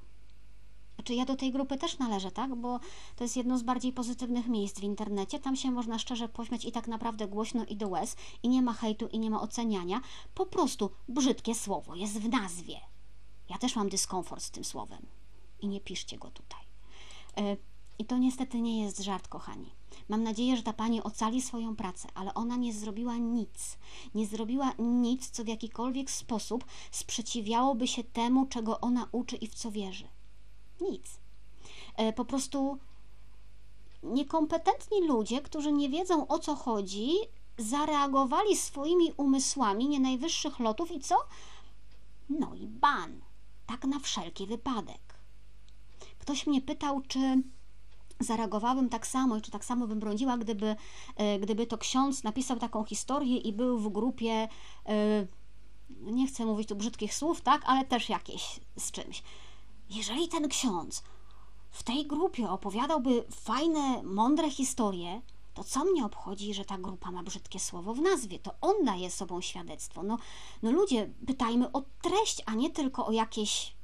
Speaker 1: Znaczy ja do tej grupy też należę, tak? Bo to jest jedno z bardziej pozytywnych miejsc w internecie. Tam się można szczerze pośmiać i tak naprawdę głośno i do łez. I nie ma hejtu i nie ma oceniania. Po prostu brzydkie słowo jest w nazwie. Ja też mam dyskomfort z tym słowem i nie piszcie go tutaj. E, I to niestety nie jest żart, kochani. Mam nadzieję, że ta pani ocali swoją pracę, ale ona nie zrobiła nic. Nie zrobiła nic, co w jakikolwiek sposób sprzeciwiałoby się temu, czego ona uczy i w co wierzy. Nic. E, po prostu niekompetentni ludzie, którzy nie wiedzą o co chodzi, zareagowali swoimi umysłami nie najwyższych lotów i co? No i ban. Tak na wszelki wypadek. Ktoś mnie pytał, czy zareagowałabym tak samo czy tak samo bym broniła, gdyby, e, gdyby to ksiądz napisał taką historię i był w grupie, e, nie chcę mówić tu brzydkich słów, tak, ale też jakieś z czymś. Jeżeli ten ksiądz w tej grupie opowiadałby fajne, mądre historie, to co mnie obchodzi, że ta grupa ma brzydkie słowo w nazwie? To on daje sobą świadectwo. No, no ludzie, pytajmy o treść, a nie tylko o jakieś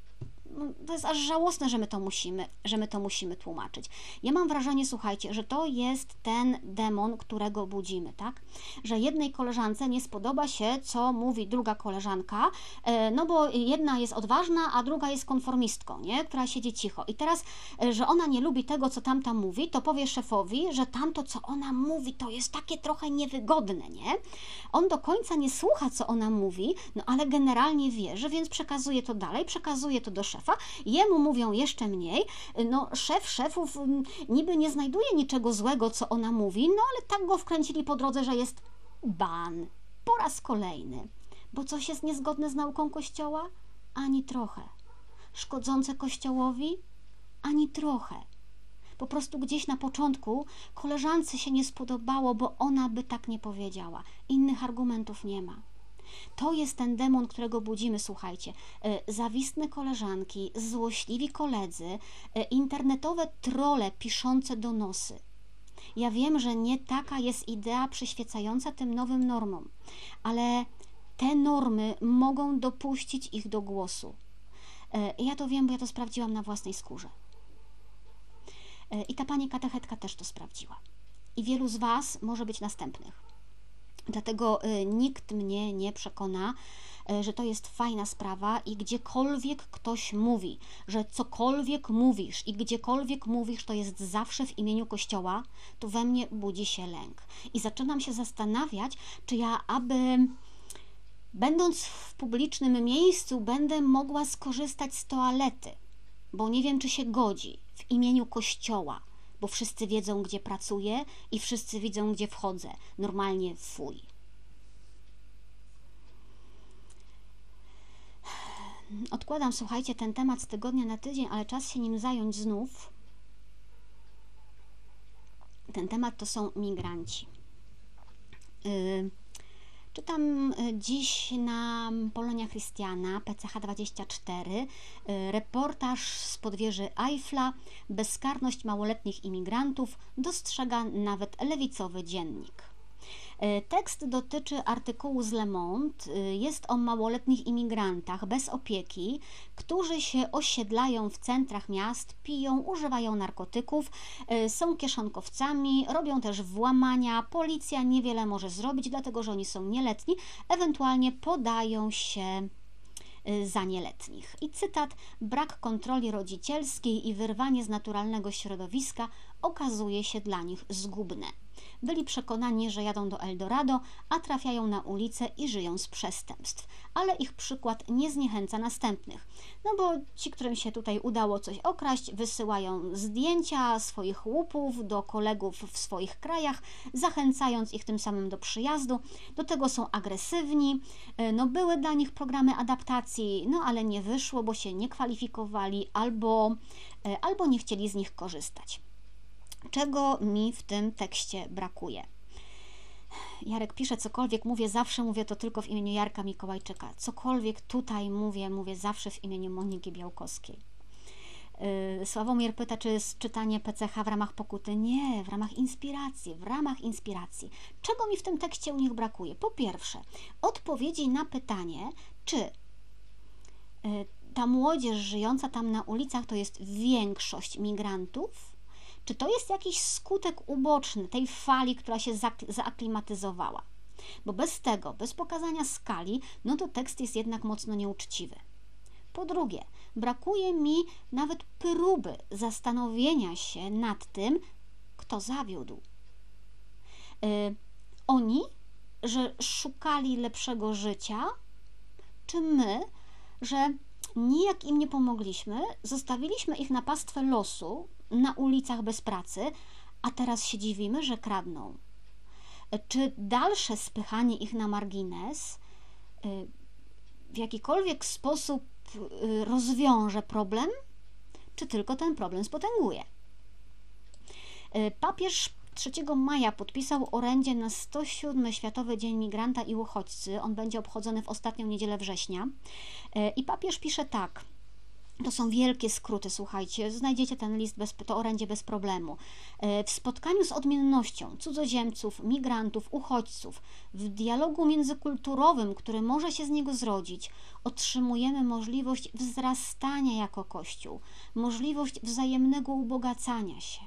Speaker 1: no, to jest aż żałosne, że my to musimy, że my to musimy tłumaczyć. Ja mam wrażenie, słuchajcie, że to jest ten demon, którego budzimy, tak? Że jednej koleżance nie spodoba się, co mówi druga koleżanka, e, no bo jedna jest odważna, a druga jest konformistką, nie? Która siedzi cicho. I teraz, e, że ona nie lubi tego, co tamta mówi, to powie szefowi, że tamto, co ona mówi, to jest takie trochę niewygodne, nie? On do końca nie słucha, co ona mówi, no ale generalnie wierzy, więc przekazuje to dalej, przekazuje to do szefa szefa, jemu mówią jeszcze mniej. No, szef szefów mm, niby nie znajduje niczego złego, co ona mówi, no ale tak go wkręcili po drodze, że jest ban. Po raz kolejny. Bo coś jest niezgodne z nauką Kościoła? Ani trochę. Szkodzące Kościołowi? Ani trochę. Po prostu gdzieś na początku koleżance się nie spodobało, bo ona by tak nie powiedziała. Innych argumentów nie ma. To jest ten demon, którego budzimy, słuchajcie. E, zawistne koleżanki, złośliwi koledzy, e, internetowe trole piszące donosy. Ja wiem, że nie taka jest idea przyświecająca tym nowym normom, ale te normy mogą dopuścić ich do głosu. E, ja to wiem, bo ja to sprawdziłam na własnej skórze. I ta pani katechetka też to sprawdziła. I wielu z Was może być następnych. Dlatego y, nikt mnie nie przekona, y, że to jest fajna sprawa i gdziekolwiek ktoś mówi, że cokolwiek mówisz i gdziekolwiek mówisz, to jest zawsze w imieniu Kościoła, to we mnie budzi się lęk. I zaczynam się zastanawiać, czy ja aby będąc w publicznym miejscu będę mogła skorzystać z toalety, bo nie wiem, czy się godzi w imieniu Kościoła bo wszyscy wiedzą, gdzie pracuję i wszyscy widzą, gdzie wchodzę. Normalnie fuj. Odkładam, słuchajcie, ten temat z tygodnia na tydzień, ale czas się nim zająć znów. Ten temat to są migranci. Yy, Czytam y, dziś na Polonia Christiana, PCH24, y, reportaż z podwieży Eiffla. Bezkarność małoletnich imigrantów dostrzega nawet lewicowy dziennik. E, tekst dotyczy artykułu z Le Monde. E, jest o małoletnich imigrantach bez opieki, którzy się osiedlają w centrach miast, piją, używają narkotyków, e, są kieszonkowcami, robią też włamania. Policja niewiele może zrobić, dlatego że oni są nieletni, ewentualnie podają się za nieletnich. I cytat: Brak kontroli rodzicielskiej i wyrwanie z naturalnego środowiska okazuje się dla nich zgubne. Byli przekonani, że jadą do Eldorado, a trafiają na ulicę i żyją z przestępstw. Ale ich przykład nie zniechęca następnych. No bo ci, którym się tutaj udało coś okraść, wysyłają zdjęcia swoich łupów do kolegów w swoich krajach, zachęcając ich tym samym do przyjazdu. Do tego są agresywni. E, no były dla nich programy adaptacji, no ale nie wyszło, bo się nie kwalifikowali albo, e, albo nie chcieli z nich korzystać. Czego mi w tym tekście brakuje? Jarek pisze, cokolwiek mówię, zawsze mówię to tylko w imieniu Jarka Mikołajczyka. Cokolwiek tutaj mówię, mówię zawsze w imieniu Moniki Białkowskiej. Yy, Sławomir pyta, czy jest czytanie PCH w ramach pokuty? Nie, w ramach inspiracji, w ramach inspiracji. Czego mi w tym tekście u nich brakuje? Po pierwsze, odpowiedzi na pytanie, czy yy, ta młodzież żyjąca tam na ulicach to jest większość migrantów, czy to jest jakiś skutek uboczny tej fali, która się zaaklimatyzowała? Bo bez tego, bez pokazania skali, no to tekst jest jednak mocno nieuczciwy. Po drugie, brakuje mi nawet próby zastanowienia się nad tym, kto zawiódł. Yy, oni, że szukali lepszego życia, czy my, że nijak im nie pomogliśmy, zostawiliśmy ich na pastwę losu, na ulicach bez pracy, a teraz się dziwimy, że kradną. Czy dalsze spychanie ich na margines y, w jakikolwiek sposób y, rozwiąże problem, czy tylko ten problem spotęguje? Y, papież 3 maja podpisał orędzie na 107 Światowy Dzień Migranta i Uchodźcy. On będzie obchodzony w ostatnią niedzielę września. I papież pisze tak – to są wielkie skróty, słuchajcie. Znajdziecie ten list, bez, to orędzie bez problemu. E, w spotkaniu z odmiennością cudzoziemców, migrantów, uchodźców, w dialogu międzykulturowym, który może się z niego zrodzić, otrzymujemy możliwość wzrastania jako Kościół, możliwość wzajemnego ubogacania się.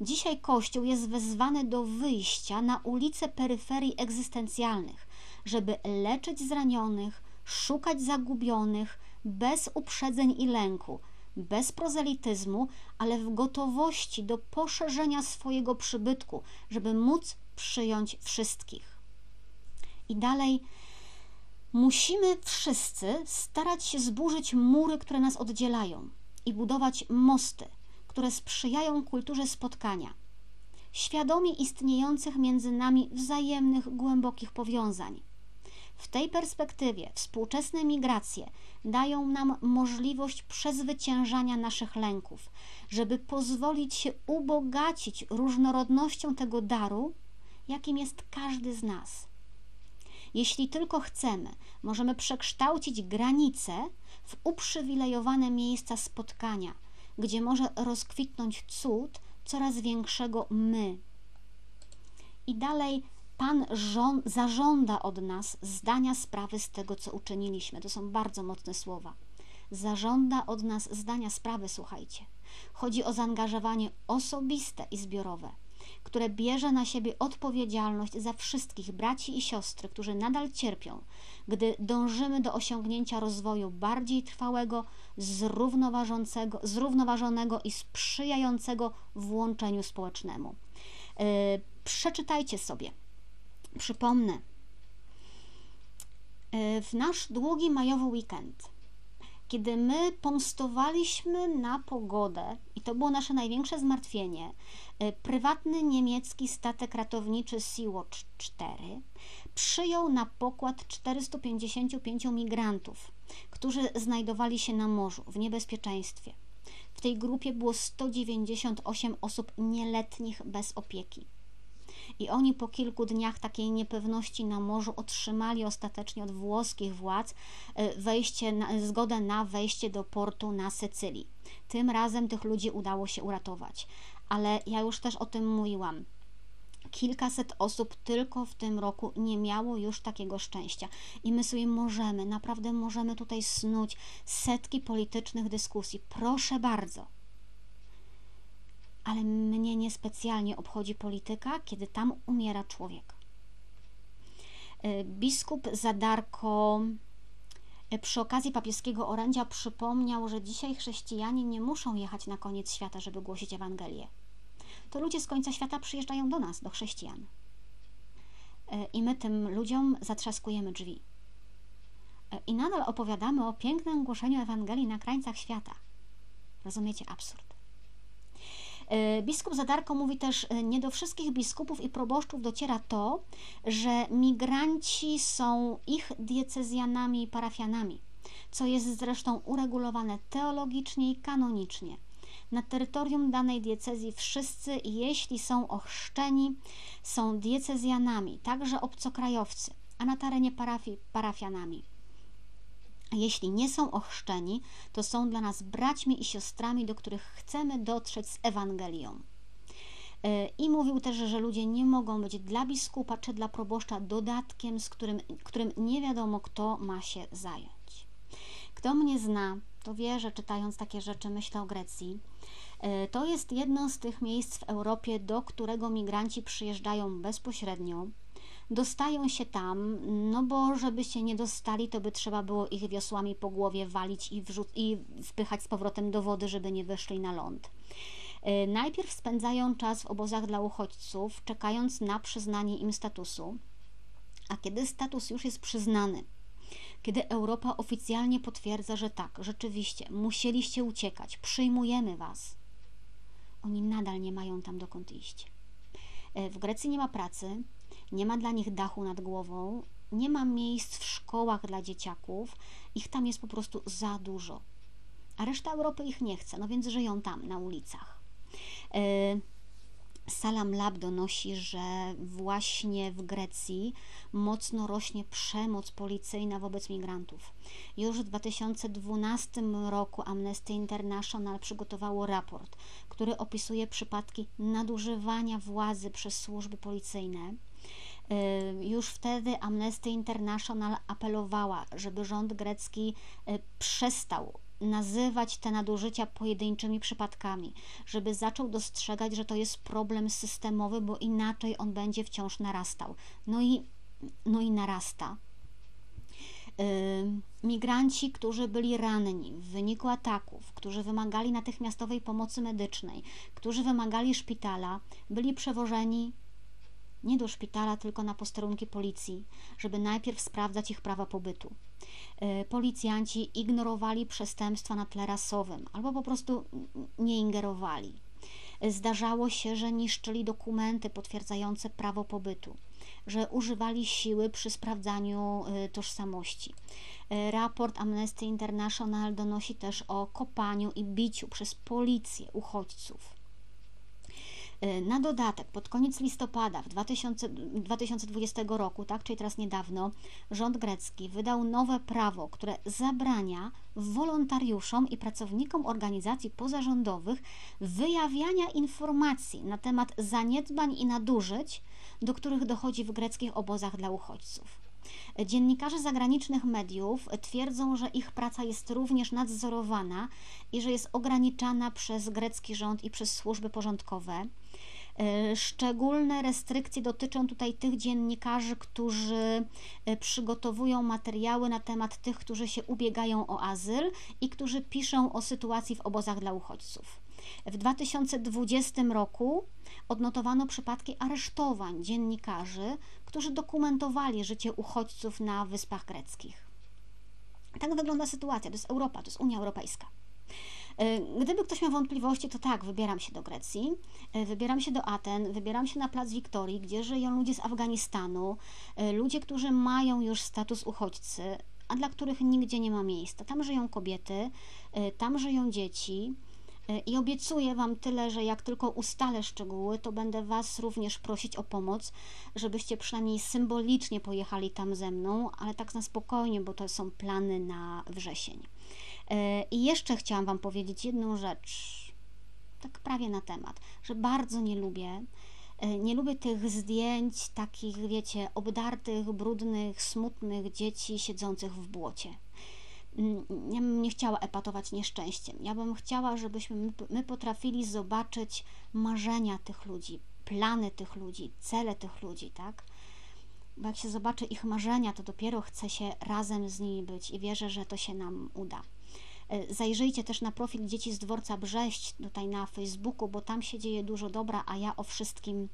Speaker 1: Dzisiaj Kościół jest wezwany do wyjścia na ulice peryferii egzystencjalnych, żeby leczyć zranionych, szukać zagubionych, bez uprzedzeń i lęku, bez prozelityzmu, ale w gotowości do poszerzenia swojego przybytku, żeby móc przyjąć wszystkich. I dalej musimy wszyscy starać się zburzyć mury, które nas oddzielają i budować mosty, które sprzyjają kulturze spotkania, świadomie istniejących między nami wzajemnych, głębokich powiązań. W tej perspektywie współczesne migracje dają nam możliwość przezwyciężania naszych lęków, żeby pozwolić się ubogacić różnorodnością tego daru, jakim jest każdy z nas. Jeśli tylko chcemy, możemy przekształcić granice w uprzywilejowane miejsca spotkania, gdzie może rozkwitnąć cud coraz większego my. I dalej Pan żon, zażąda od nas zdania sprawy z tego, co uczyniliśmy. To są bardzo mocne słowa. Zażąda od nas zdania sprawy, słuchajcie. Chodzi o zaangażowanie osobiste i zbiorowe. które bierze na siebie odpowiedzialność za wszystkich braci i siostry, którzy nadal cierpią, gdy dążymy do osiągnięcia rozwoju bardziej trwałego, zrównoważonego i sprzyjającego włączeniu społecznemu. Yy, przeczytajcie sobie. Przypomnę, yy, w nasz długi majowy weekend kiedy my pomstowaliśmy na pogodę, i to było nasze największe zmartwienie, e, prywatny niemiecki statek ratowniczy Sea-Watch 4 przyjął na pokład 455 migrantów, którzy znajdowali się na morzu w niebezpieczeństwie. W tej grupie było 198 osób nieletnich bez opieki i oni po kilku dniach takiej niepewności na morzu otrzymali ostatecznie od włoskich władz e, wejście, zgodę na wejście do portu na Sycylii. Tym razem tych ludzi udało się uratować, ale ja już też o tym mówiłam kilkaset osób tylko w tym roku nie miało już takiego szczęścia. I my sobie możemy, naprawdę możemy tutaj snuć setki politycznych dyskusji. Proszę bardzo ale mnie niespecjalnie obchodzi polityka, kiedy tam umiera człowiek. E, biskup Zadarko e, przy okazji papieskiego orędzia przypomniał, że dzisiaj chrześcijanie nie muszą jechać na koniec świata, żeby głosić Ewangelię. To ludzie z końca świata przyjeżdżają do nas, do chrześcijan. E, I my tym ludziom zatrzaskujemy drzwi. I nadal opowiadamy o pięknym głoszeniu Ewangelii na krańcach świata. Rozumiecie absurd? E, biskup Zadarko mówi też, e, nie do wszystkich biskupów i proboszczów dociera to, że migranci są ich diecezjanami i parafianami, co jest zresztą uregulowane teologicznie i kanonicznie. Na terytorium danej diecezji wszyscy, jeśli są ochrzczeni, są diecezjanami, także obcokrajowcy, a na terenie parafii parafianami. Jeśli nie są ochrzczeni, to są dla nas braćmi i siostrami, do których chcemy dotrzeć z Ewangelią. E, I mówił też, że ludzie nie mogą być dla biskupa czy dla proboszcza dodatkiem, z którym, którym nie wiadomo, kto ma się zająć. Kto mnie zna, to wie, że czytając takie rzeczy myślę o Grecji. E, to jest jedno z tych miejsc w Europie, do którego migranci przyjeżdżają bezpośrednio dostają się tam, no bo żeby się nie dostali, to by trzeba było ich wiosłami po głowie walić i, i wpychać z powrotem do wody, żeby nie wyszli na ląd. E, najpierw spędzają czas w obozach dla uchodźców, czekając na przyznanie im statusu, a kiedy status już jest przyznany, kiedy Europa oficjalnie potwierdza, że tak, rzeczywiście, musieliście uciekać, przyjmujemy was, oni nadal nie mają tam dokąd iść. E, w Grecji nie ma pracy, nie ma dla nich dachu nad głową, nie ma miejsc w szkołach dla dzieciaków, ich tam jest po prostu za dużo. A reszta Europy ich nie chce, no więc żyją tam, na ulicach. E, Salam Lab donosi, że właśnie w Grecji mocno rośnie przemoc policyjna wobec migrantów. Już w 2012 roku Amnesty International przygotowało raport, który opisuje przypadki nadużywania władzy przez służby policyjne już wtedy Amnesty International apelowała, żeby rząd grecki y, przestał nazywać te nadużycia pojedynczymi przypadkami, żeby zaczął dostrzegać, że to jest problem systemowy, bo inaczej on będzie wciąż narastał. No i, no i narasta. Migranci, którzy byli ranni w wyniku ataków, którzy wymagali natychmiastowej pomocy medycznej, którzy wymagali szpitala, byli przewożeni nie do szpitala, tylko na posterunki policji, żeby najpierw sprawdzać ich prawa pobytu. E, policjanci ignorowali przestępstwa na tle rasowym albo po prostu nie ingerowali. E, zdarzało się, że niszczyli dokumenty potwierdzające prawo pobytu, że używali siły przy sprawdzaniu e, tożsamości. Raport Amnesty International donosi też o kopaniu i biciu przez policję uchodźców. E, na dodatek, pod koniec listopada w 2000, 2020 roku, tak, czyli teraz niedawno, rząd grecki wydał nowe prawo, które zabrania wolontariuszom i pracownikom organizacji pozarządowych wyjawiania informacji na temat zaniedbań i nadużyć, do których dochodzi w greckich obozach dla uchodźców. Dziennikarze zagranicznych mediów twierdzą, że ich praca jest również nadzorowana i że jest ograniczana przez grecki rząd i przez służby porządkowe. E, szczególne restrykcje dotyczą tutaj tych dziennikarzy, którzy e, przygotowują materiały na temat tych, którzy się ubiegają o azyl i którzy piszą o sytuacji w obozach dla uchodźców. W 2020 roku odnotowano przypadki aresztowań dziennikarzy, którzy dokumentowali życie uchodźców na Wyspach Greckich. Tak wygląda sytuacja. To jest Europa, to jest Unia Europejska. E, gdyby ktoś miał wątpliwości, to tak, wybieram się do Grecji, e, wybieram się do Aten, wybieram się na plac Wiktorii, gdzie żyją ludzie z Afganistanu, e, ludzie, którzy mają już status uchodźcy, a dla których nigdzie nie ma miejsca. Tam żyją kobiety, tam żyją dzieci. I obiecuję Wam tyle, że jak tylko ustalę szczegóły, to będę Was również prosić o pomoc, żebyście przynajmniej symbolicznie pojechali tam ze mną, ale tak na spokojnie, bo to są plany na wrzesień. E, I jeszcze chciałam Wam powiedzieć jedną rzecz, tak prawie na temat, że bardzo nie lubię. E, nie lubię tych zdjęć takich, wiecie, obdartych, brudnych, smutnych dzieci siedzących w błocie. Mm, ja bym nie chciała epatować nieszczęściem. Ja bym chciała, żebyśmy my potrafili zobaczyć marzenia tych ludzi, plany tych ludzi, cele tych ludzi, tak? Bo jak się zobaczy ich marzenia, to dopiero chce się razem z nimi być i wierzę, że to się nam uda. E, zajrzyjcie też na profil Dzieci z Dworca Brześć tutaj na Facebooku, bo tam się dzieje dużo dobra, a ja o wszystkim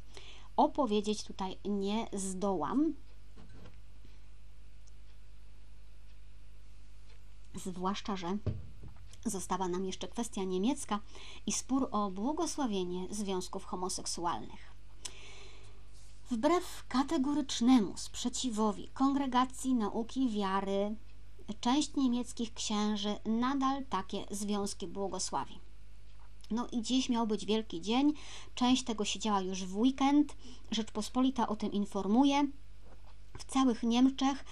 Speaker 1: opowiedzieć tutaj nie zdołam. Zwłaszcza, że została nam jeszcze kwestia niemiecka i spór o błogosławienie związków homoseksualnych. Wbrew kategorycznemu sprzeciwowi Kongregacji Nauki Wiary część niemieckich księży nadal takie związki błogosławi. No i dziś miał być wielki dzień, część tego się działa już w weekend, Rzeczpospolita o tym informuje. W całych Niemczech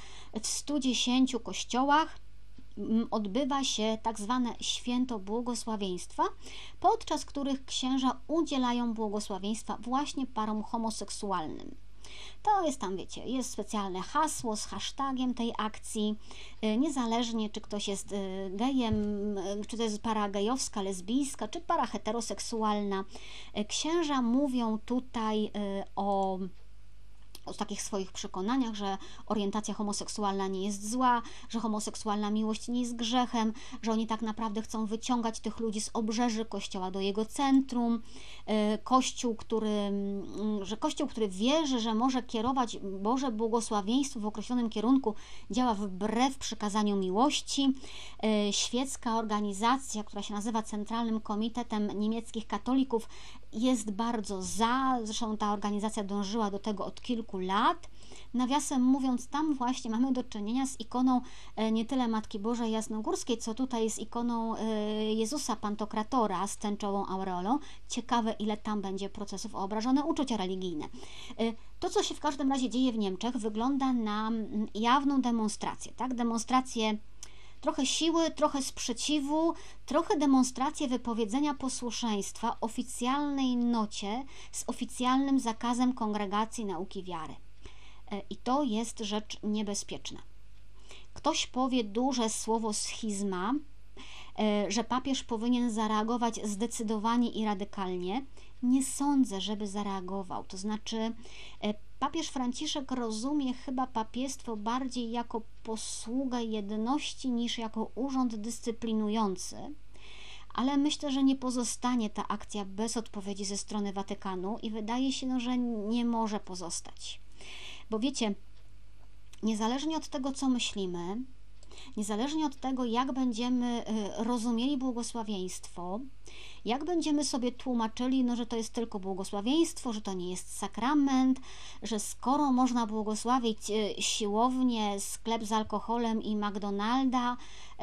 Speaker 1: w 110 kościołach mm, odbywa się tak zwane święto błogosławieństwa, podczas których księża udzielają błogosławieństwa właśnie parom homoseksualnym. To jest tam, wiecie, jest specjalne hasło z hashtagiem tej akcji, y, niezależnie czy ktoś jest y, gejem, y, czy to jest para gejowska, lesbijska, czy para heteroseksualna. Księża mówią tutaj o o takich swoich przekonaniach, że orientacja homoseksualna nie jest zła, że homoseksualna miłość nie jest grzechem, że oni tak naprawdę chcą wyciągać tych ludzi z obrzeży kościoła do jego centrum. E, kościół, który, mm, że Kościół, który wierzy, że może kierować Boże błogosławieństwo w określonym kierunku, działa wbrew przykazaniu miłości. E, świecka organizacja, która się nazywa Centralnym Komitetem Niemieckich Katolików, jest bardzo za, zresztą ta organizacja dążyła do tego od kilku lat. Nawiasem mówiąc, tam właśnie mamy do czynienia z ikoną e, nie tyle Matki Bożej Jasnogórskiej, co tutaj z ikoną e, Jezusa Pantokratora z tęczową aureolą. Ciekawe, ile tam będzie procesów o obrażone uczucia religijne. E, to, co się w każdym razie dzieje w Niemczech, wygląda na mm, jawną demonstrację, tak? Demonstrację trochę siły, trochę sprzeciwu, trochę demonstrację wypowiedzenia posłuszeństwa oficjalnej nocie z oficjalnym zakazem kongregacji nauki wiary. E, I to jest rzecz niebezpieczna. Ktoś powie duże słowo schizma, e, że papież powinien zareagować zdecydowanie i radykalnie. Nie sądzę, żeby zareagował. To znaczy, e, papież Franciszek rozumie chyba papiestwo bardziej jako posługę jedności niż jako urząd dyscyplinujący. Ale myślę, że nie pozostanie ta akcja bez odpowiedzi ze strony Watykanu i wydaje się, że nie może pozostać. Bo wiecie, niezależnie od tego, co myślimy, niezależnie od tego, jak będziemy y, rozumieli błogosławieństwo, jak będziemy sobie tłumaczyli, no, że to jest tylko błogosławieństwo, że to nie jest sakrament, że skoro można błogosławić y, siłownię, sklep z alkoholem i McDonalda,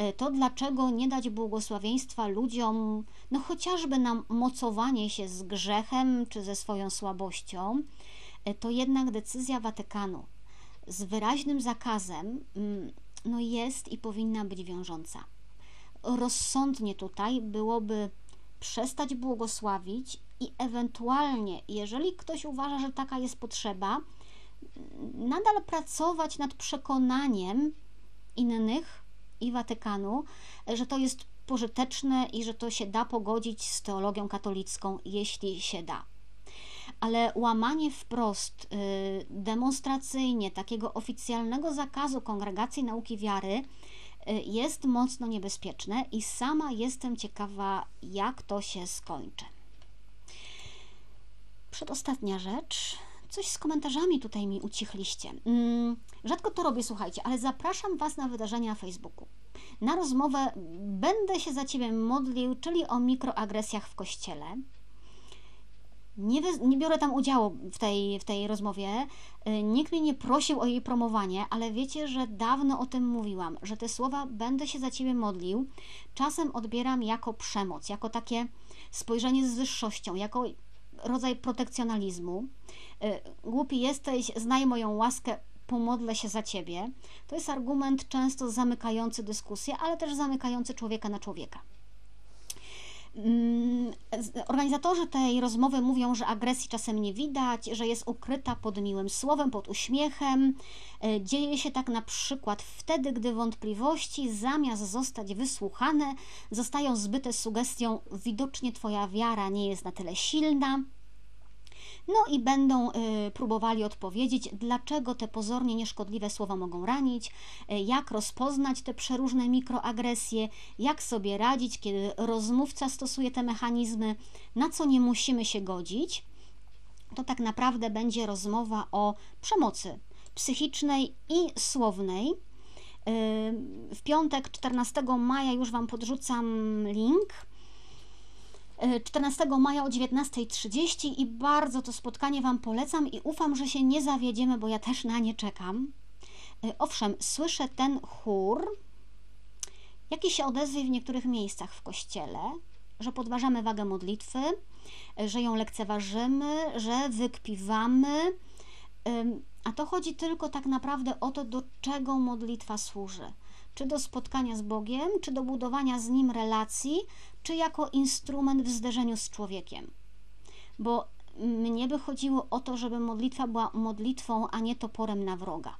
Speaker 1: y, to dlaczego nie dać błogosławieństwa ludziom, no chociażby na mocowanie się z grzechem czy ze swoją słabością? To jednak decyzja Watykanu z wyraźnym zakazem mm, no jest i powinna być wiążąca. Rozsądnie tutaj byłoby przestać błogosławić i ewentualnie, jeżeli ktoś uważa, że taka jest potrzeba, nadal pracować nad przekonaniem innych i Watykanu, że to jest pożyteczne i że to się da pogodzić z teologią katolicką, jeśli się da. ale łamanie wprost, y, demonstracyjnie takiego oficjalnego zakazu kongregacji nauki wiary jest mocno niebezpieczne i sama jestem ciekawa, jak to się skończy. Przedostatnia rzecz. Coś z komentarzami tutaj mi ucichliście. Mm, rzadko to robię, słuchajcie, ale zapraszam Was na wydarzenia na Facebooku. Na rozmowę Będę się za Ciebie modlił, czyli o mikroagresjach w kościele. Nie, nie, biorę tam udziału w tej, w tej rozmowie. Y, nikt mnie nie prosił o jej promowanie, ale wiecie, że dawno o tym mówiłam, że te słowa będę się za ciebie modlił, czasem odbieram jako przemoc, jako takie spojrzenie z wyższością, jako rodzaj protekcjonalizmu. Y, głupi jesteś, znaj moją łaskę, pomodlę się za ciebie. To jest argument często zamykający dyskusję, ale też zamykający człowieka na człowieka. Mm, organizatorzy tej rozmowy mówią, że agresji czasem nie widać, że jest ukryta pod miłym słowem, pod uśmiechem. E, dzieje się tak na przykład wtedy, gdy wątpliwości zamiast zostać wysłuchane, zostają zbyte sugestią: widocznie Twoja wiara nie jest na tyle silna no i będą y, próbowali odpowiedzieć, dlaczego te pozornie nieszkodliwe słowa mogą ranić, y, jak rozpoznać te przeróżne mikroagresje, jak sobie radzić, kiedy rozmówca stosuje te mechanizmy, na co nie musimy się godzić. To tak naprawdę będzie rozmowa o przemocy psychicznej i słownej. Y, w piątek 14 maja już Wam podrzucam link 14 maja o 19.30 i bardzo to spotkanie Wam polecam i ufam, że się nie zawiedziemy, bo ja też na nie czekam. E, owszem, słyszę ten chór, jaki się odezwie w niektórych miejscach w kościele, że podważamy wagę modlitwy, e, że ją lekceważymy, że wykpiwamy. A to chodzi tylko tak naprawdę o to, do czego modlitwa służy czy do spotkania z Bogiem, czy do budowania z Nim relacji, czy jako instrument w zderzeniu z człowiekiem. Bo mnie by chodziło o to, żeby modlitwa była modlitwą, a nie toporem na wroga.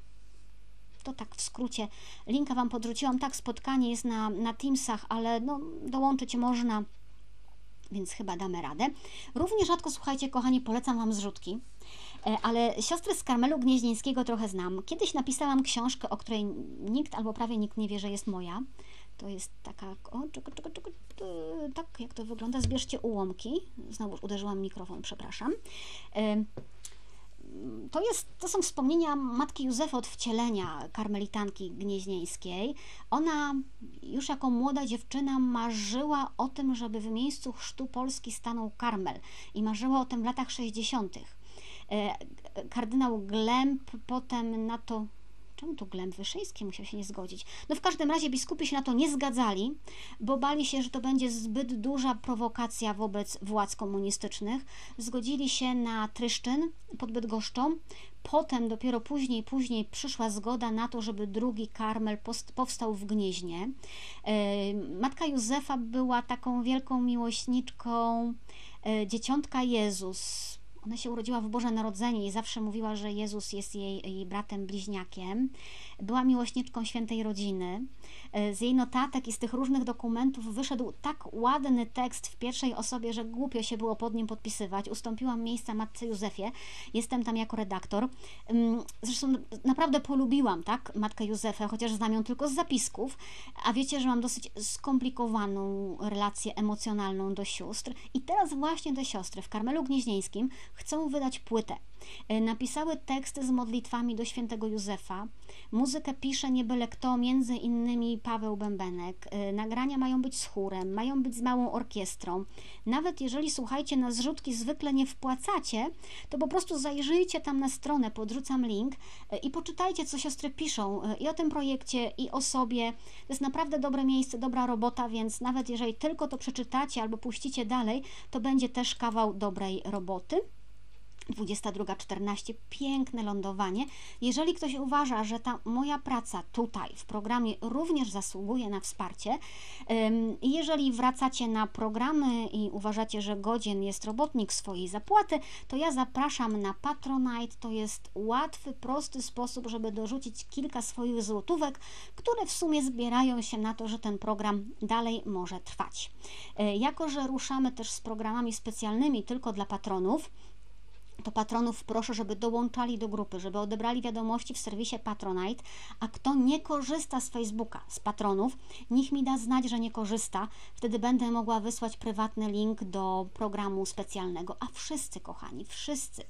Speaker 1: To tak w skrócie. Linka Wam podrzuciłam. Tak, spotkanie jest na, na Teamsach, ale no, dołączyć można, więc chyba damy radę. Równie rzadko, słuchajcie, kochani, polecam Wam zrzutki. E, ale siostry z Karmelu Gnieźnieńskiego trochę znam. Kiedyś napisałam książkę, o której nikt albo prawie nikt nie wie, że jest moja. To jest taka, o, czeka, czeka, czeka, tak jak to wygląda, zbierzcie ułomki. Znowu uderzyłam mikrofon, przepraszam. E, to, jest, to są wspomnienia matki Józefy od wcielenia karmelitanki gnieźnieńskiej. Ona już jako młoda dziewczyna marzyła o tym, żeby w miejscu chrztu Polski stanął karmel i marzyła o tym w latach 60. E, kardynał Glemp potem na to Czemu tu Glemp Wyszyński musiał się nie zgodzić? No w każdym razie biskupi się na to nie zgadzali, bo bali się, że to będzie zbyt duża prowokacja wobec władz komunistycznych. Zgodzili się na Tryszczyn pod Bydgoszczą. Potem dopiero później, później przyszła zgoda na to, żeby drugi karmel powstał w Gnieźnie. E, matka Józefa była taką wielką miłośniczką e, dzieciątka Jezus ona się urodziła w Boże Narodzenie i zawsze mówiła, że Jezus jest jej, jej bratem bliźniakiem. Była miłośniczką świętej rodziny. E, z jej notatek i z tych różnych dokumentów wyszedł tak ładny tekst w pierwszej osobie, że głupio się było pod nim podpisywać. Ustąpiłam miejsca matce Józefie. Jestem tam jako redaktor. Zresztą naprawdę polubiłam, tak, matkę Józefę, chociaż znam ją tylko z zapisków. A wiecie, że mam dosyć skomplikowaną relację emocjonalną do sióstr. I teraz właśnie te siostry w Karmelu Gnieźnieńskim chcą wydać płytę. E, napisały teksty z modlitwami do świętego Józefa. Muzykę pisze nie byle kto, między innymi Paweł Bębenek. E, nagrania mają być z chórem, mają być z małą orkiestrą. Nawet jeżeli, słuchajcie, na zrzutki zwykle nie wpłacacie, to po prostu zajrzyjcie tam na stronę, podrzucam link e, i poczytajcie, co siostry piszą i o tym projekcie, i o sobie. To jest naprawdę dobre miejsce, dobra robota, więc nawet jeżeli tylko to przeczytacie albo puścicie dalej, to będzie też kawał dobrej roboty. 22.14, piękne lądowanie. Jeżeli ktoś uważa, że ta moja praca tutaj w programie również zasługuje na wsparcie, jeżeli wracacie na programy i uważacie, że godzien jest robotnik swojej zapłaty, to ja zapraszam na Patronite. To jest łatwy, prosty sposób, żeby dorzucić kilka swoich złotówek, które w sumie zbierają się na to, że ten program dalej może trwać. E, jako, że ruszamy też z programami specjalnymi tylko dla patronów, to patronów proszę, żeby dołączali do grupy, żeby odebrali wiadomości w serwisie Patronite, a kto nie korzysta z Facebooka, z patronów, niech mi da znać, że nie korzysta, wtedy będę mogła wysłać prywatny link do programu specjalnego. A wszyscy, kochani, wszyscy,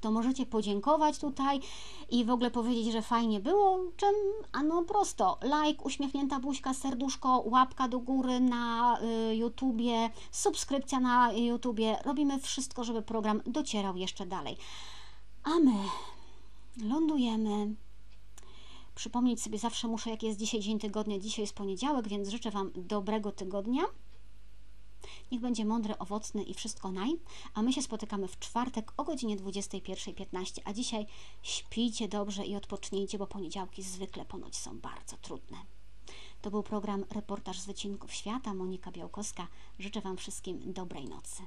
Speaker 1: to możecie podziękować tutaj i w ogóle powiedzieć, że fajnie było, czym, a no prosto, like, uśmiechnięta buźka, serduszko, łapka do góry na y, YouTubie, subskrypcja na YouTubie, robimy wszystko, żeby program docierał jeszcze dalej. A my lądujemy. Przypomnieć sobie zawsze muszę, jak jest dzisiaj dzień tygodnia. Dzisiaj jest poniedziałek, więc życzę Wam dobrego tygodnia. Niech będzie mądry, owocny i wszystko naj. A my się spotykamy w czwartek o godzinie 21.15. A dzisiaj śpijcie dobrze i odpocznijcie, bo poniedziałki zwykle ponoć są bardzo trudne. To był program Reportaż z Wycinków Świata. Monika Białkowska. Życzę Wam wszystkim dobrej nocy.